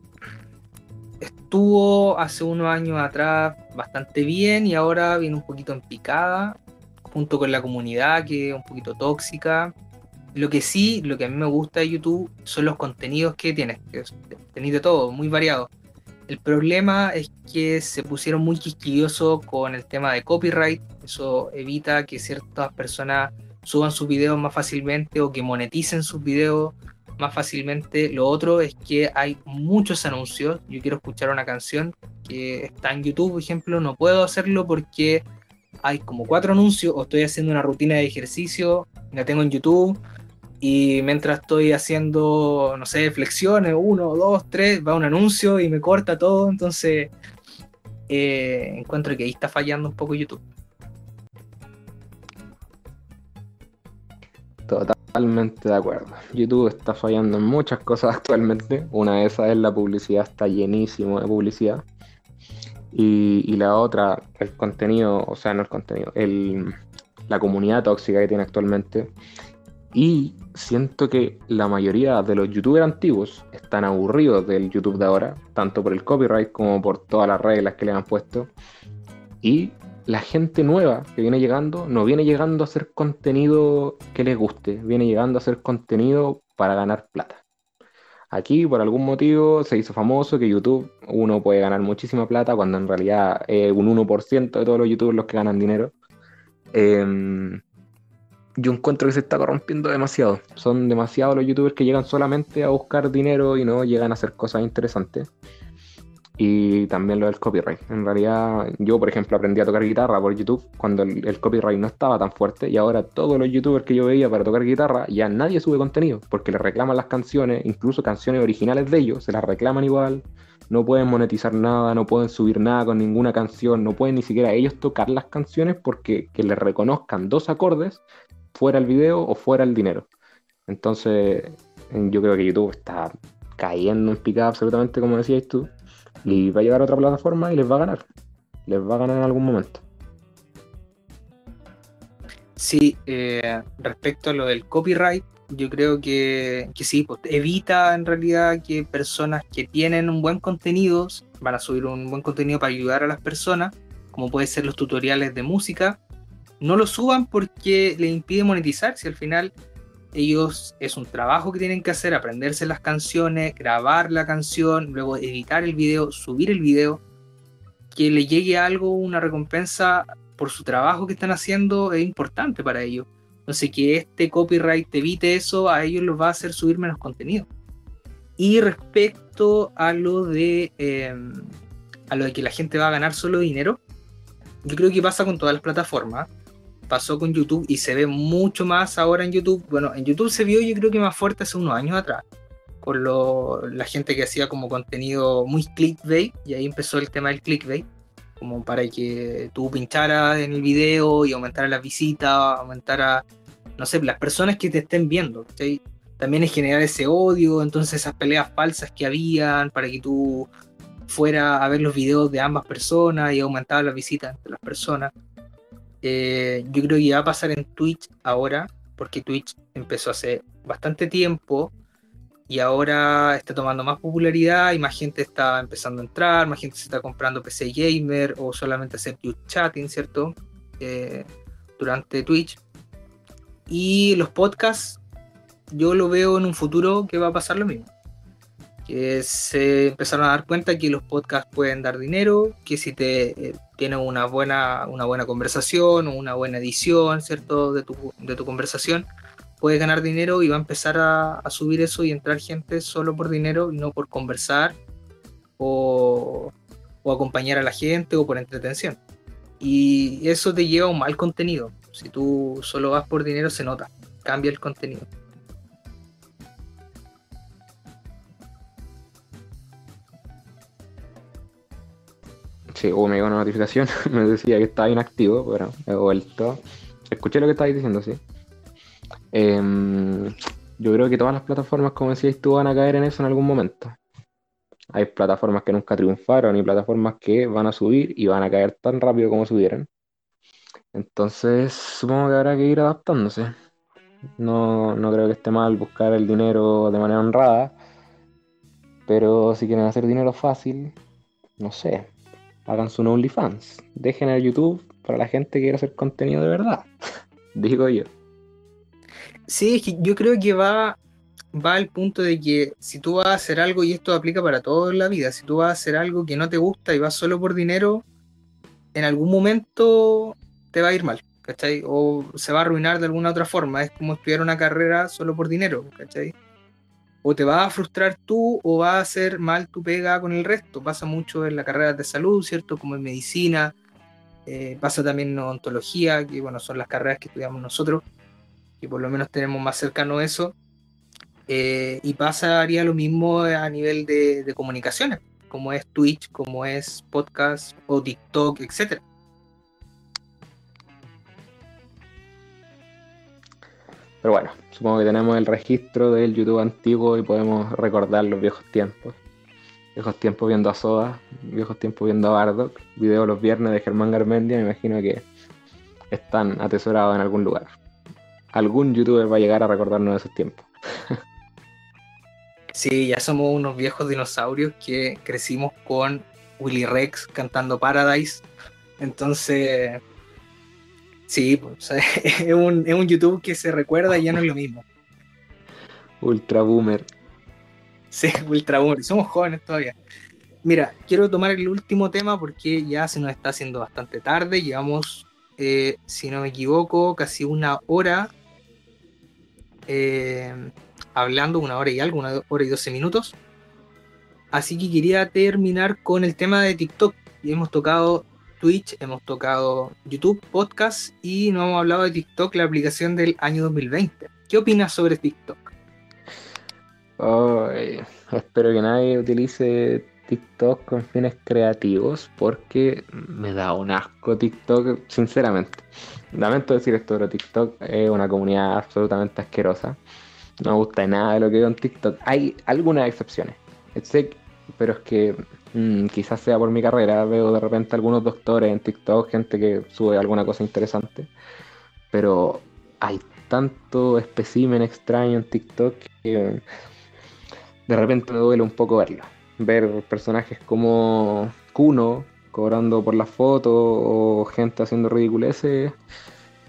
estuvo hace unos años atrás bastante bien y ahora viene un poquito en picada, junto con la comunidad que es un poquito tóxica. Lo que sí, lo que a mí me gusta de YouTube son los contenidos que tienes, que tenéis de todo, muy variado. El problema es que se pusieron muy quisquillosos con el tema de copyright, eso evita que ciertas personas suban sus videos más fácilmente o que moneticen sus videos más fácilmente. Lo otro es que hay muchos anuncios. Yo quiero escuchar una canción que está en YouTube, por ejemplo, no puedo hacerlo porque hay como cuatro anuncios o estoy haciendo una rutina de ejercicio, la tengo en YouTube y mientras estoy haciendo, no sé, flexiones, uno, dos, tres, va un anuncio y me corta todo, entonces eh, encuentro que ahí está fallando un poco YouTube. Total- Totalmente de acuerdo. YouTube está fallando en muchas cosas actualmente. Una de esas es la publicidad, está llenísimo de publicidad. Y, y la otra, el contenido, o sea, no el contenido, el, la comunidad tóxica que tiene actualmente. Y siento que la mayoría de los youtubers antiguos están aburridos del YouTube de ahora, tanto por el copyright como por todas las reglas que le han puesto. Y la gente nueva que viene llegando no viene llegando a hacer contenido que les guste, viene llegando a hacer contenido para ganar plata. Aquí por algún motivo se hizo famoso que YouTube uno puede ganar muchísima plata cuando en realidad es un 1% de todos los youtubers los que ganan dinero. Em, yo encuentro que se está corrompiendo demasiado. Son demasiados los youtubers que llegan solamente a buscar dinero y no llegan a hacer cosas interesantes y también lo del copyright. En realidad, yo, por ejemplo, aprendí a tocar guitarra por YouTube cuando el, copyright no estaba tan fuerte y ahora todos los youtubers que yo veía para tocar guitarra, ya nadie sube contenido porque le reclaman las canciones, incluso canciones originales de ellos, se las reclaman igual, no pueden monetizar nada, no pueden subir nada con ninguna canción, no pueden ni siquiera ellos tocar las canciones porque que les reconozcan dos acordes fuera el video o fuera el dinero. Entonces, yo creo que YouTube está cayendo en picada absolutamente, como decías tú y va a llegar a otra plataforma y les va a ganar. Les va a ganar en algún momento. Sí, eh, respecto a lo del copyright, yo creo que, que sí, pues, evita en realidad que personas que tienen un buen contenido, van a subir un buen contenido para ayudar a las personas, como pueden ser los tutoriales de música, no lo suban porque le impide monetizar, si al final ellos es un trabajo que tienen que hacer, aprenderse las canciones, grabar la canción, luego editar el video, subir el video, que le llegue algo, una recompensa por su trabajo que están haciendo es importante para ellos. Entonces que este copyright evite eso, a ellos los va a hacer subir menos contenido. Y respecto a lo de em, a lo de que la gente va a ganar solo dinero, yo creo que pasa con todas las plataformas pasó con YouTube y se ve mucho más ahora en YouTube. Bueno, en YouTube se vio yo creo que más fuerte hace unos años atrás, con lo, la gente que hacía como contenido muy clickbait, y ahí empezó el tema del clickbait, como para que tú pincharas en el video y aumentara las visitas, aumentara, no sé, las personas que te estén viendo. También es generar ese odio, entonces esas peleas falsas que habían para que tú fuera a ver los videos de ambas personas y aumentar las visitas de las personas. Eh, yo creo que va a pasar en Twitch ahora, porque Twitch empezó hace bastante tiempo y ahora está tomando más popularidad y más gente está empezando a entrar, más gente se está comprando PC gamer o solamente hacer chatting, ¿cierto? Eh, durante Twitch. Y los podcasts, yo lo veo en un futuro que va a pasar lo mismo que se empezaron a dar cuenta que los podcasts pueden dar dinero, que si te tienes una buena, una buena conversación una buena edición, ¿cierto? De tu, de tu conversación, puedes ganar dinero y va a empezar a, a, subir eso y entrar gente solo por dinero no por conversar o, o acompañar a la gente o por entretención. Y eso te lleva a un mal contenido. Si tú solo vas por dinero se nota, cambia el contenido. Sí, o me llegó una notificación, me decía que estaba inactivo, pero he vuelto. Escuché lo que estabas diciendo, sí. Em, yo creo que todas las plataformas, como decías tú, van a caer en eso en algún momento. Hay plataformas que nunca triunfaron y plataformas que van a subir y van a caer tan rápido como subieron. Entonces, supongo que habrá que ir adaptándose. No, no creo que esté mal buscar el dinero de manera honrada, pero si quieren hacer dinero fácil, no sé, hagan su OnlyFans. Dejen el YouTube para la gente que quiere hacer contenido de verdad. Digo yo. Sí, yo creo que va, va al punto de que si tú vas a hacer algo, y esto aplica para todo en la vida, si tú vas a hacer algo que no te gusta y vas solo por dinero, en algún momento te va a ir mal, ¿cachai? O se va a arruinar de alguna otra forma. Es como estudiar una carrera solo por dinero, ¿cachai? O te va a frustrar tú o va a hacer mal tu pega con el resto. Pasa mucho en la carrera de salud, ¿cierto? Como en medicina, eh, pasa también en odontología, que bueno, son las carreras que estudiamos nosotros, y por lo menos tenemos más cercano eso. Eh, y pasaría lo mismo a nivel de, de comunicaciones, como es Twitch, como es podcast o TikTok, etcétera. Pero bueno, supongo que tenemos el registro del YouTube antiguo y podemos recordar los viejos tiempos. Viejos tiempos viendo a Soda, viejos tiempos viendo a Bardock, video los viernes de Germán Garmendia, me imagino que están atesorados en algún lugar. Algún youtuber va a llegar a recordarnos de esos tiempos. Sí, ya somos unos viejos dinosaurios que crecimos con Willy Rex cantando Paradise. Entonces, sí, pues, es, un, es un YouTube que se recuerda y ya no es lo mismo. Ultra boomer. Sí, ultra boomer. Somos jóvenes todavía. Mira, quiero tomar el último tema porque ya se nos está haciendo bastante tarde. Llevamos, eh, si no me equivoco, casi una hora eh, hablando, una hora y algo, una hora y doce minutos. Así que quería terminar con el tema de TikTok. Y hemos tocado Twitch, hemos tocado YouTube, podcast y no hemos hablado de TikTok, la aplicación del año 2020. ¿Qué opinas sobre TikTok? espero que nadie utilice TikTok con fines creativos porque me da un asco TikTok, sinceramente. Lamento decir esto, pero TikTok es una comunidad absolutamente asquerosa. No me gusta nada de lo que veo en TikTok. Hay algunas excepciones, pero es que mm, quizás sea por mi carrera. Veo de repente algunos doctores en TikTok, gente que sube alguna cosa interesante. Pero hay tanto espécimen extraño en TikTok que de repente me duele un poco verlo. Ver personajes como Kuno cobrando por la foto o gente haciendo ridiculeces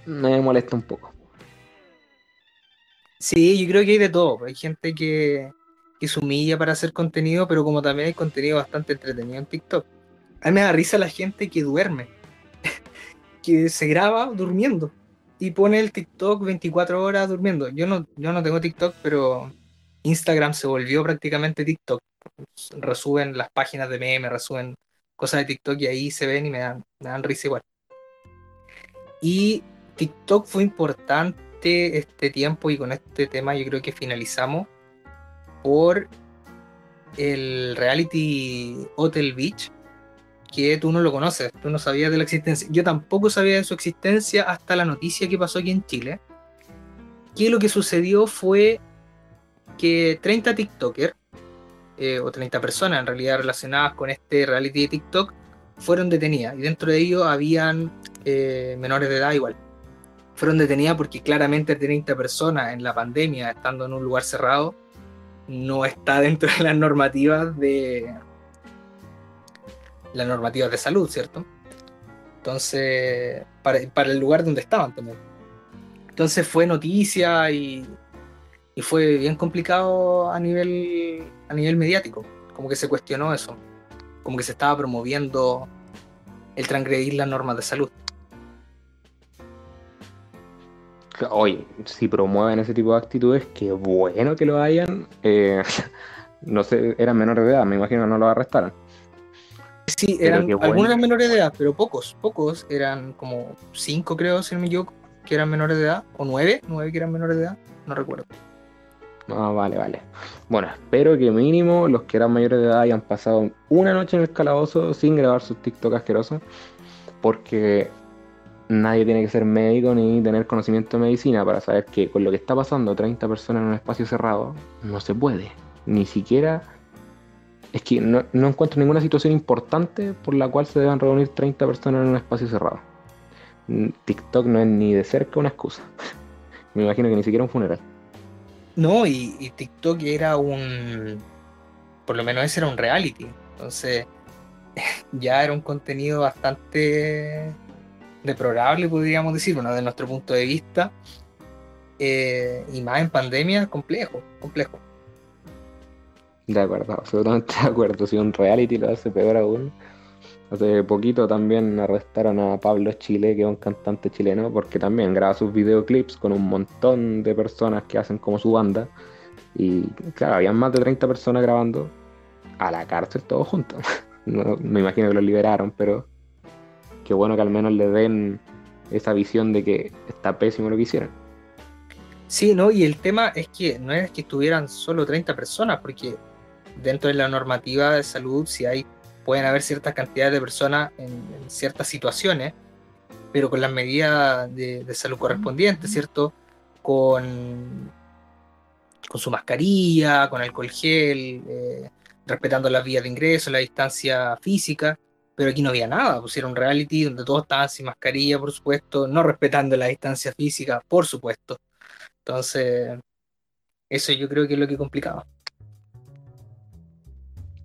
me molesta un poco. Sí, yo creo que hay de todo. Hay gente que, que se humilla para hacer contenido, pero como también hay contenido bastante entretenido en TikTok. A mí me da risa la gente que duerme, que se graba durmiendo y pone el TikTok 24 horas durmiendo. Yo no, yo no tengo TikTok, pero Instagram se volvió prácticamente TikTok. Resuben las páginas de meme, resuben cosas de TikTok y ahí se ven y me dan, me dan risa igual. Y TikTok fue importante este tiempo y con este tema yo creo que finalizamos por el reality Hotel Beach, que tú no lo conoces, tú no sabías de la existencia. Yo tampoco sabía de su existencia hasta la noticia que pasó aquí en Chile. Que lo que sucedió fue que 30 TikTokers, eh, o 30 personas en realidad relacionadas con este reality de TikTok, fueron detenidas. Y dentro de ellos habían eh, menores de edad igual fueron detenidas porque claramente 30 personas en la pandemia, estando en un lugar cerrado, no está dentro de las normativas de las normativas de salud, ¿cierto? Entonces, para, el lugar donde estaban también. Entonces fue noticia y, y, fue bien complicado a nivel, a nivel mediático. Como que se cuestionó eso. Como que se estaba promoviendo el transgredir las normas de salud. Oye, si promueven ese tipo de actitudes, qué bueno que lo hayan. Eh, no sé, eran menores de edad, me imagino que no lo arrestaron. Sí, eran algunos menores de edad, pero pocos, pocos, eran como cinco creo, si no me equivoco, que eran menores de edad, o nueve, nueve que eran menores de edad, no recuerdo. Ah, vale, vale. Bueno, espero que mínimo los que eran mayores de edad hayan pasado una noche en el calabozo sin grabar sus TikTok asquerosos, porque nadie tiene que ser médico ni tener conocimiento de medicina para saber que con lo que está pasando 30 personas en un espacio cerrado no se puede. Ni siquiera... Es que no, encuentro ninguna situación importante por la cual se deban reunir 30 personas en un espacio cerrado. Mm, TikTok no es ni de cerca una excusa. Me imagino que ni siquiera un funeral. No, y, y TikTok era un... Por lo menos ese era un reality. Entonces ya era un contenido bastante deplorable, podríamos decir, bueno, de nuestro punto de vista, eh, y más en pandemia, complejo, complejo. De acuerdo, absolutamente de acuerdo. Si un reality lo hace peor aún. Hace poquito también arrestaron a Pablo Chile, que es un cantante chileno, porque también graba sus videoclips con un montón de personas que hacen como su banda. Y claro, habían más de 30 personas grabando a la cárcel todos juntos. me imagino que los liberaron, pero qué bueno que al menos le den esa visión de que está pésimo lo que hicieron. Sí, no, y el tema es que no es que estuvieran solo 30 personas, porque dentro de la normativa de salud, si hay, pueden haber ciertas cantidades de personas en, ciertas situaciones, pero con las medidas de, salud correspondientes, ¿cierto? con, con su mascarilla, con alcohol gel, eh, respetando las vías de ingreso, la distancia física, pero aquí no había nada, pusieron reality donde todos estaban sin mascarilla, por supuesto, no respetando la distancia física, por supuesto. Entonces, eso yo creo que es lo que complicaba.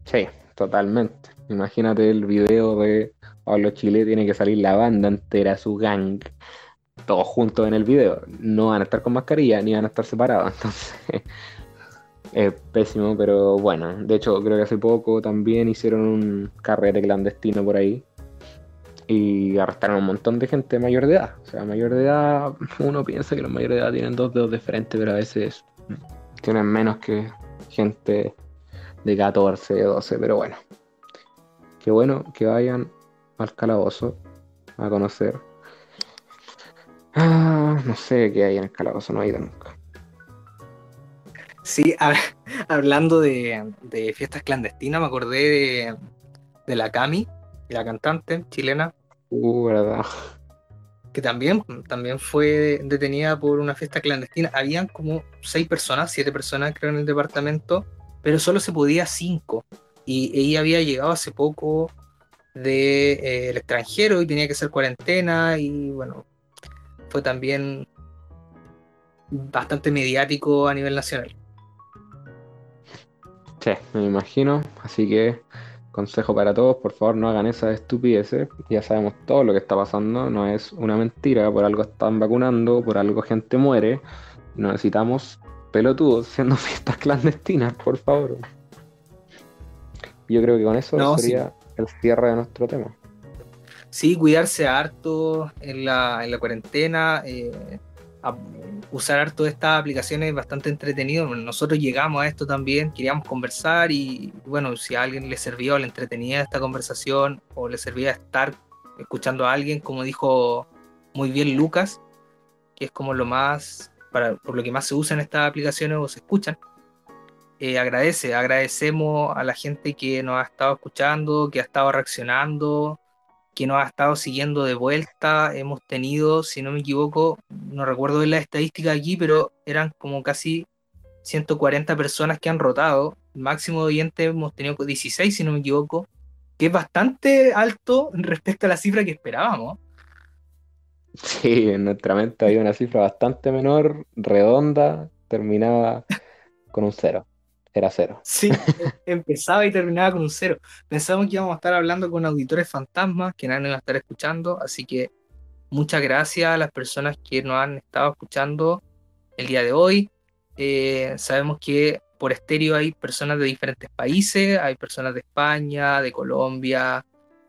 Sí, totalmente. Imagínate el video de Pablo Chile, tiene que salir la banda entera, su gang, todos juntos en el video. No van a estar con mascarilla ni van a estar separados. Entonces, es pésimo, pero bueno. De hecho, creo que hace poco también hicieron un carrete clandestino por ahí. Y arrestaron a un montón de gente mayor de edad. O sea, mayor de edad, uno piensa que los mayores de edad tienen dos dedos de frente, pero a veces tienen menos que gente de 14, 12, pero bueno. Qué bueno que vayan al calabozo a conocer. Ah, no sé qué hay en el calabozo, no he ido Sí, hablando de, fiestas clandestinas, me acordé de, la Cami, la cantante chilena. Uh, verdad. Que también, también fue detenida por una fiesta clandestina. Habían como seis personas, siete personas creo en el departamento, pero solo se podía cinco. Y ella había llegado hace poco del de, eh, extranjero y tenía que hacer cuarentena y bueno, fue también bastante mediático a nivel nacional. Sí, me imagino. Así que consejo para todos, por favor no hagan esas estupideces. Ya sabemos todo lo que está pasando, no es una mentira, por algo están vacunando, por algo gente muere. No necesitamos pelotudos haciendo fiestas clandestinas, por favor. Yo creo que con eso sería el cierre de nuestro tema. Sí, cuidarse harto en la, en la cuarentena, eh, usar harto estas aplicaciones es bastante entretenido. Nosotros llegamos a esto también, queríamos conversar y bueno, si a alguien le sirvió, le entretenía esta conversación o le servía estar escuchando a alguien, como dijo muy bien Lucas, que es como lo más, para, por lo que más se usan estas aplicaciones o se escuchan. Eh, agradece, agradecemos a la gente que nos ha estado escuchando, que ha estado reaccionando, que nos ha estado siguiendo de vuelta. Hemos tenido, si no me equivoco, no recuerdo bien la estadística aquí, pero eran como casi 140 personas que han rotado. El máximo de oyentes hemos tenido 16, si no me equivoco, que es bastante alto respecto a la cifra que esperábamos. Sí, en nuestra mente había una cifra bastante menor, redonda, terminaba con un cero era cero. Sí, empezaba y terminaba con un cero. Pensábamos que íbamos a estar hablando con auditores fantasmas, que nadie nos iba a estar escuchando, así que muchas gracias a las personas que nos han estado escuchando el día de hoy. Eh, sabemos que por estéreo hay personas de diferentes países, hay personas de España, de Colombia,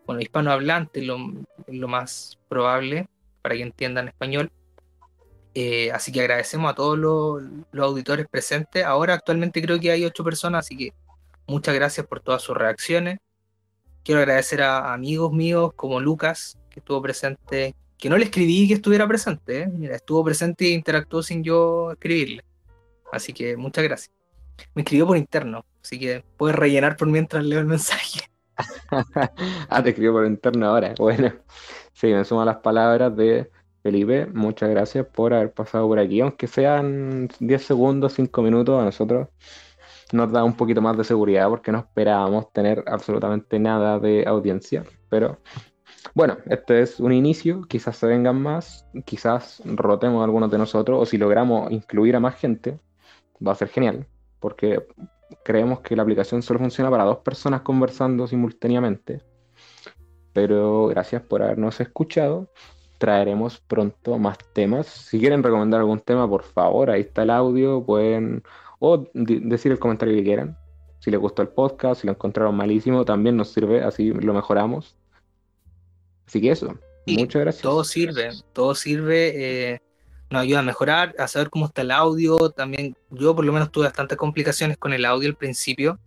bueno, hispanohablantes lo, lo más probable, para que entiendan español. Eh, así que agradecemos a todos los, auditores presentes. Ahora actualmente creo que hay ocho personas, así que muchas gracias por todas sus reacciones. Quiero agradecer a amigos míos como Lucas, que estuvo presente, que no le escribí que estuviera presente, ¿eh? Mira, estuvo presente e interactuó sin yo escribirle. Así que muchas gracias. Me escribió por interno, así que puedes rellenar por mientras leo el mensaje. ah, te escribió por interno ahora. Bueno, sí, me sumo las palabras de Felipe, muchas gracias por haber pasado por aquí, aunque sean 10 segundos, 5 minutos, a nosotros nos da un poquito más de seguridad porque no esperábamos tener absolutamente nada de audiencia, pero bueno, este es un inicio, quizás se vengan más, quizás rotemos algunos de nosotros o si logramos incluir a más gente, va a ser genial, porque creemos que la aplicación solo funciona para dos personas conversando simultáneamente. Pero gracias por habernos escuchado traeremos pronto más temas. Si quieren recomendar algún tema, por favor, ahí está el audio, pueden o decir el comentario que quieran. Si les gustó el podcast, si lo encontraron malísimo, también nos sirve, así lo mejoramos. Así que eso, muchas gracias. Todo sirve, todo sirve, eh, nos ayuda a mejorar, a saber cómo está el audio. También yo por lo menos tuve bastantes complicaciones con el audio al principio.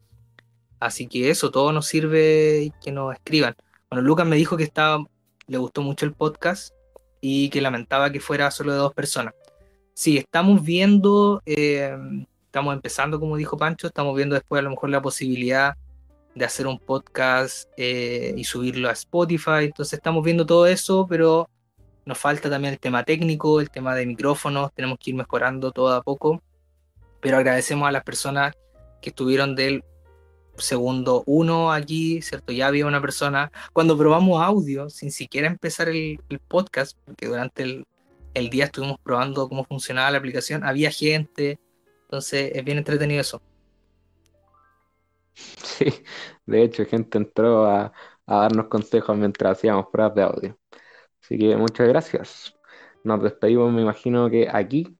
Así que eso, todo nos sirve que nos escriban. Bueno, Lucas me dijo que estaba, le gustó mucho el podcast y que lamentaba que fuera solo de dos personas. Sí, estamos viendo, eh, estamos empezando, como dijo Pancho, estamos viendo después a lo mejor la posibilidad de hacer un podcast eh, y subirlo a Spotify. Entonces estamos viendo todo eso, pero Nos falta también el tema técnico, el tema de micrófonos, tenemos que ir mejorando todo a poco, pero agradecemos a las personas que estuvieron del segundo uno aquí, ¿cierto? Ya había una persona, cuando probamos audio, sin siquiera empezar el, podcast, porque durante el, día estuvimos probando cómo funcionaba la aplicación, había gente, entonces es bien entretenido eso. Sí, de hecho, gente entró a darnos consejos mientras hacíamos pruebas de audio. Así que muchas gracias. Nos despedimos, me imagino que aquí.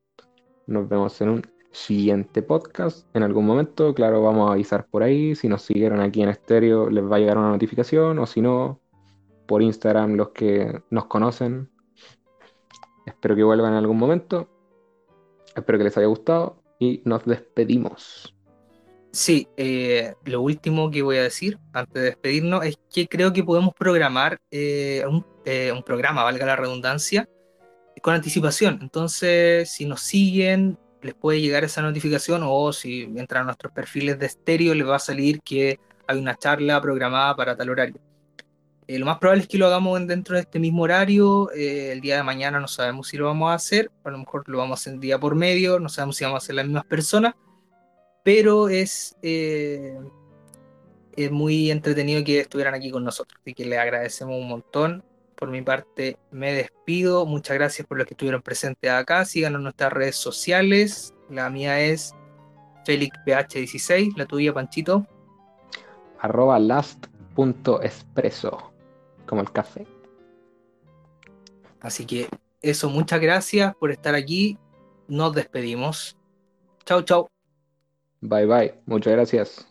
Nos vemos en un siguiente podcast en algún momento. Claro, vamos a avisar por ahí. Si nos siguieron aquí en estéreo, les va a llegar una notificación. O si no, por Instagram, los que nos conocen. Espero que vuelvan en algún momento. Espero que les haya gustado. Y nos despedimos. Sí, eh, lo último que voy a decir antes de despedirnos es que creo que podemos programar eh, un, eh, un programa, valga la redundancia, con anticipación. Entonces, si nos siguen, les puede llegar esa notificación o si entran a nuestros perfiles de estéreo, les va a salir que hay una charla programada para tal horario. Eh, lo más probable es que lo hagamos dentro de este mismo horario. Eh, el día de mañana no sabemos si lo vamos a hacer, a lo mejor lo vamos a hacer día por medio, no sabemos si vamos a ser las mismas personas, pero es, eh, es muy entretenido que estuvieran aquí con nosotros, así que les agradecemos un montón. Por mi parte, me despido. Muchas gracias por los que estuvieron presentes acá. Síganos en nuestras redes sociales. La mía es FélixPH16. La tuya, Panchito. Arroba last.espresso. Como el café. Así que eso, muchas gracias por estar aquí. Nos despedimos. Chau, chau. Bye bye. Muchas gracias.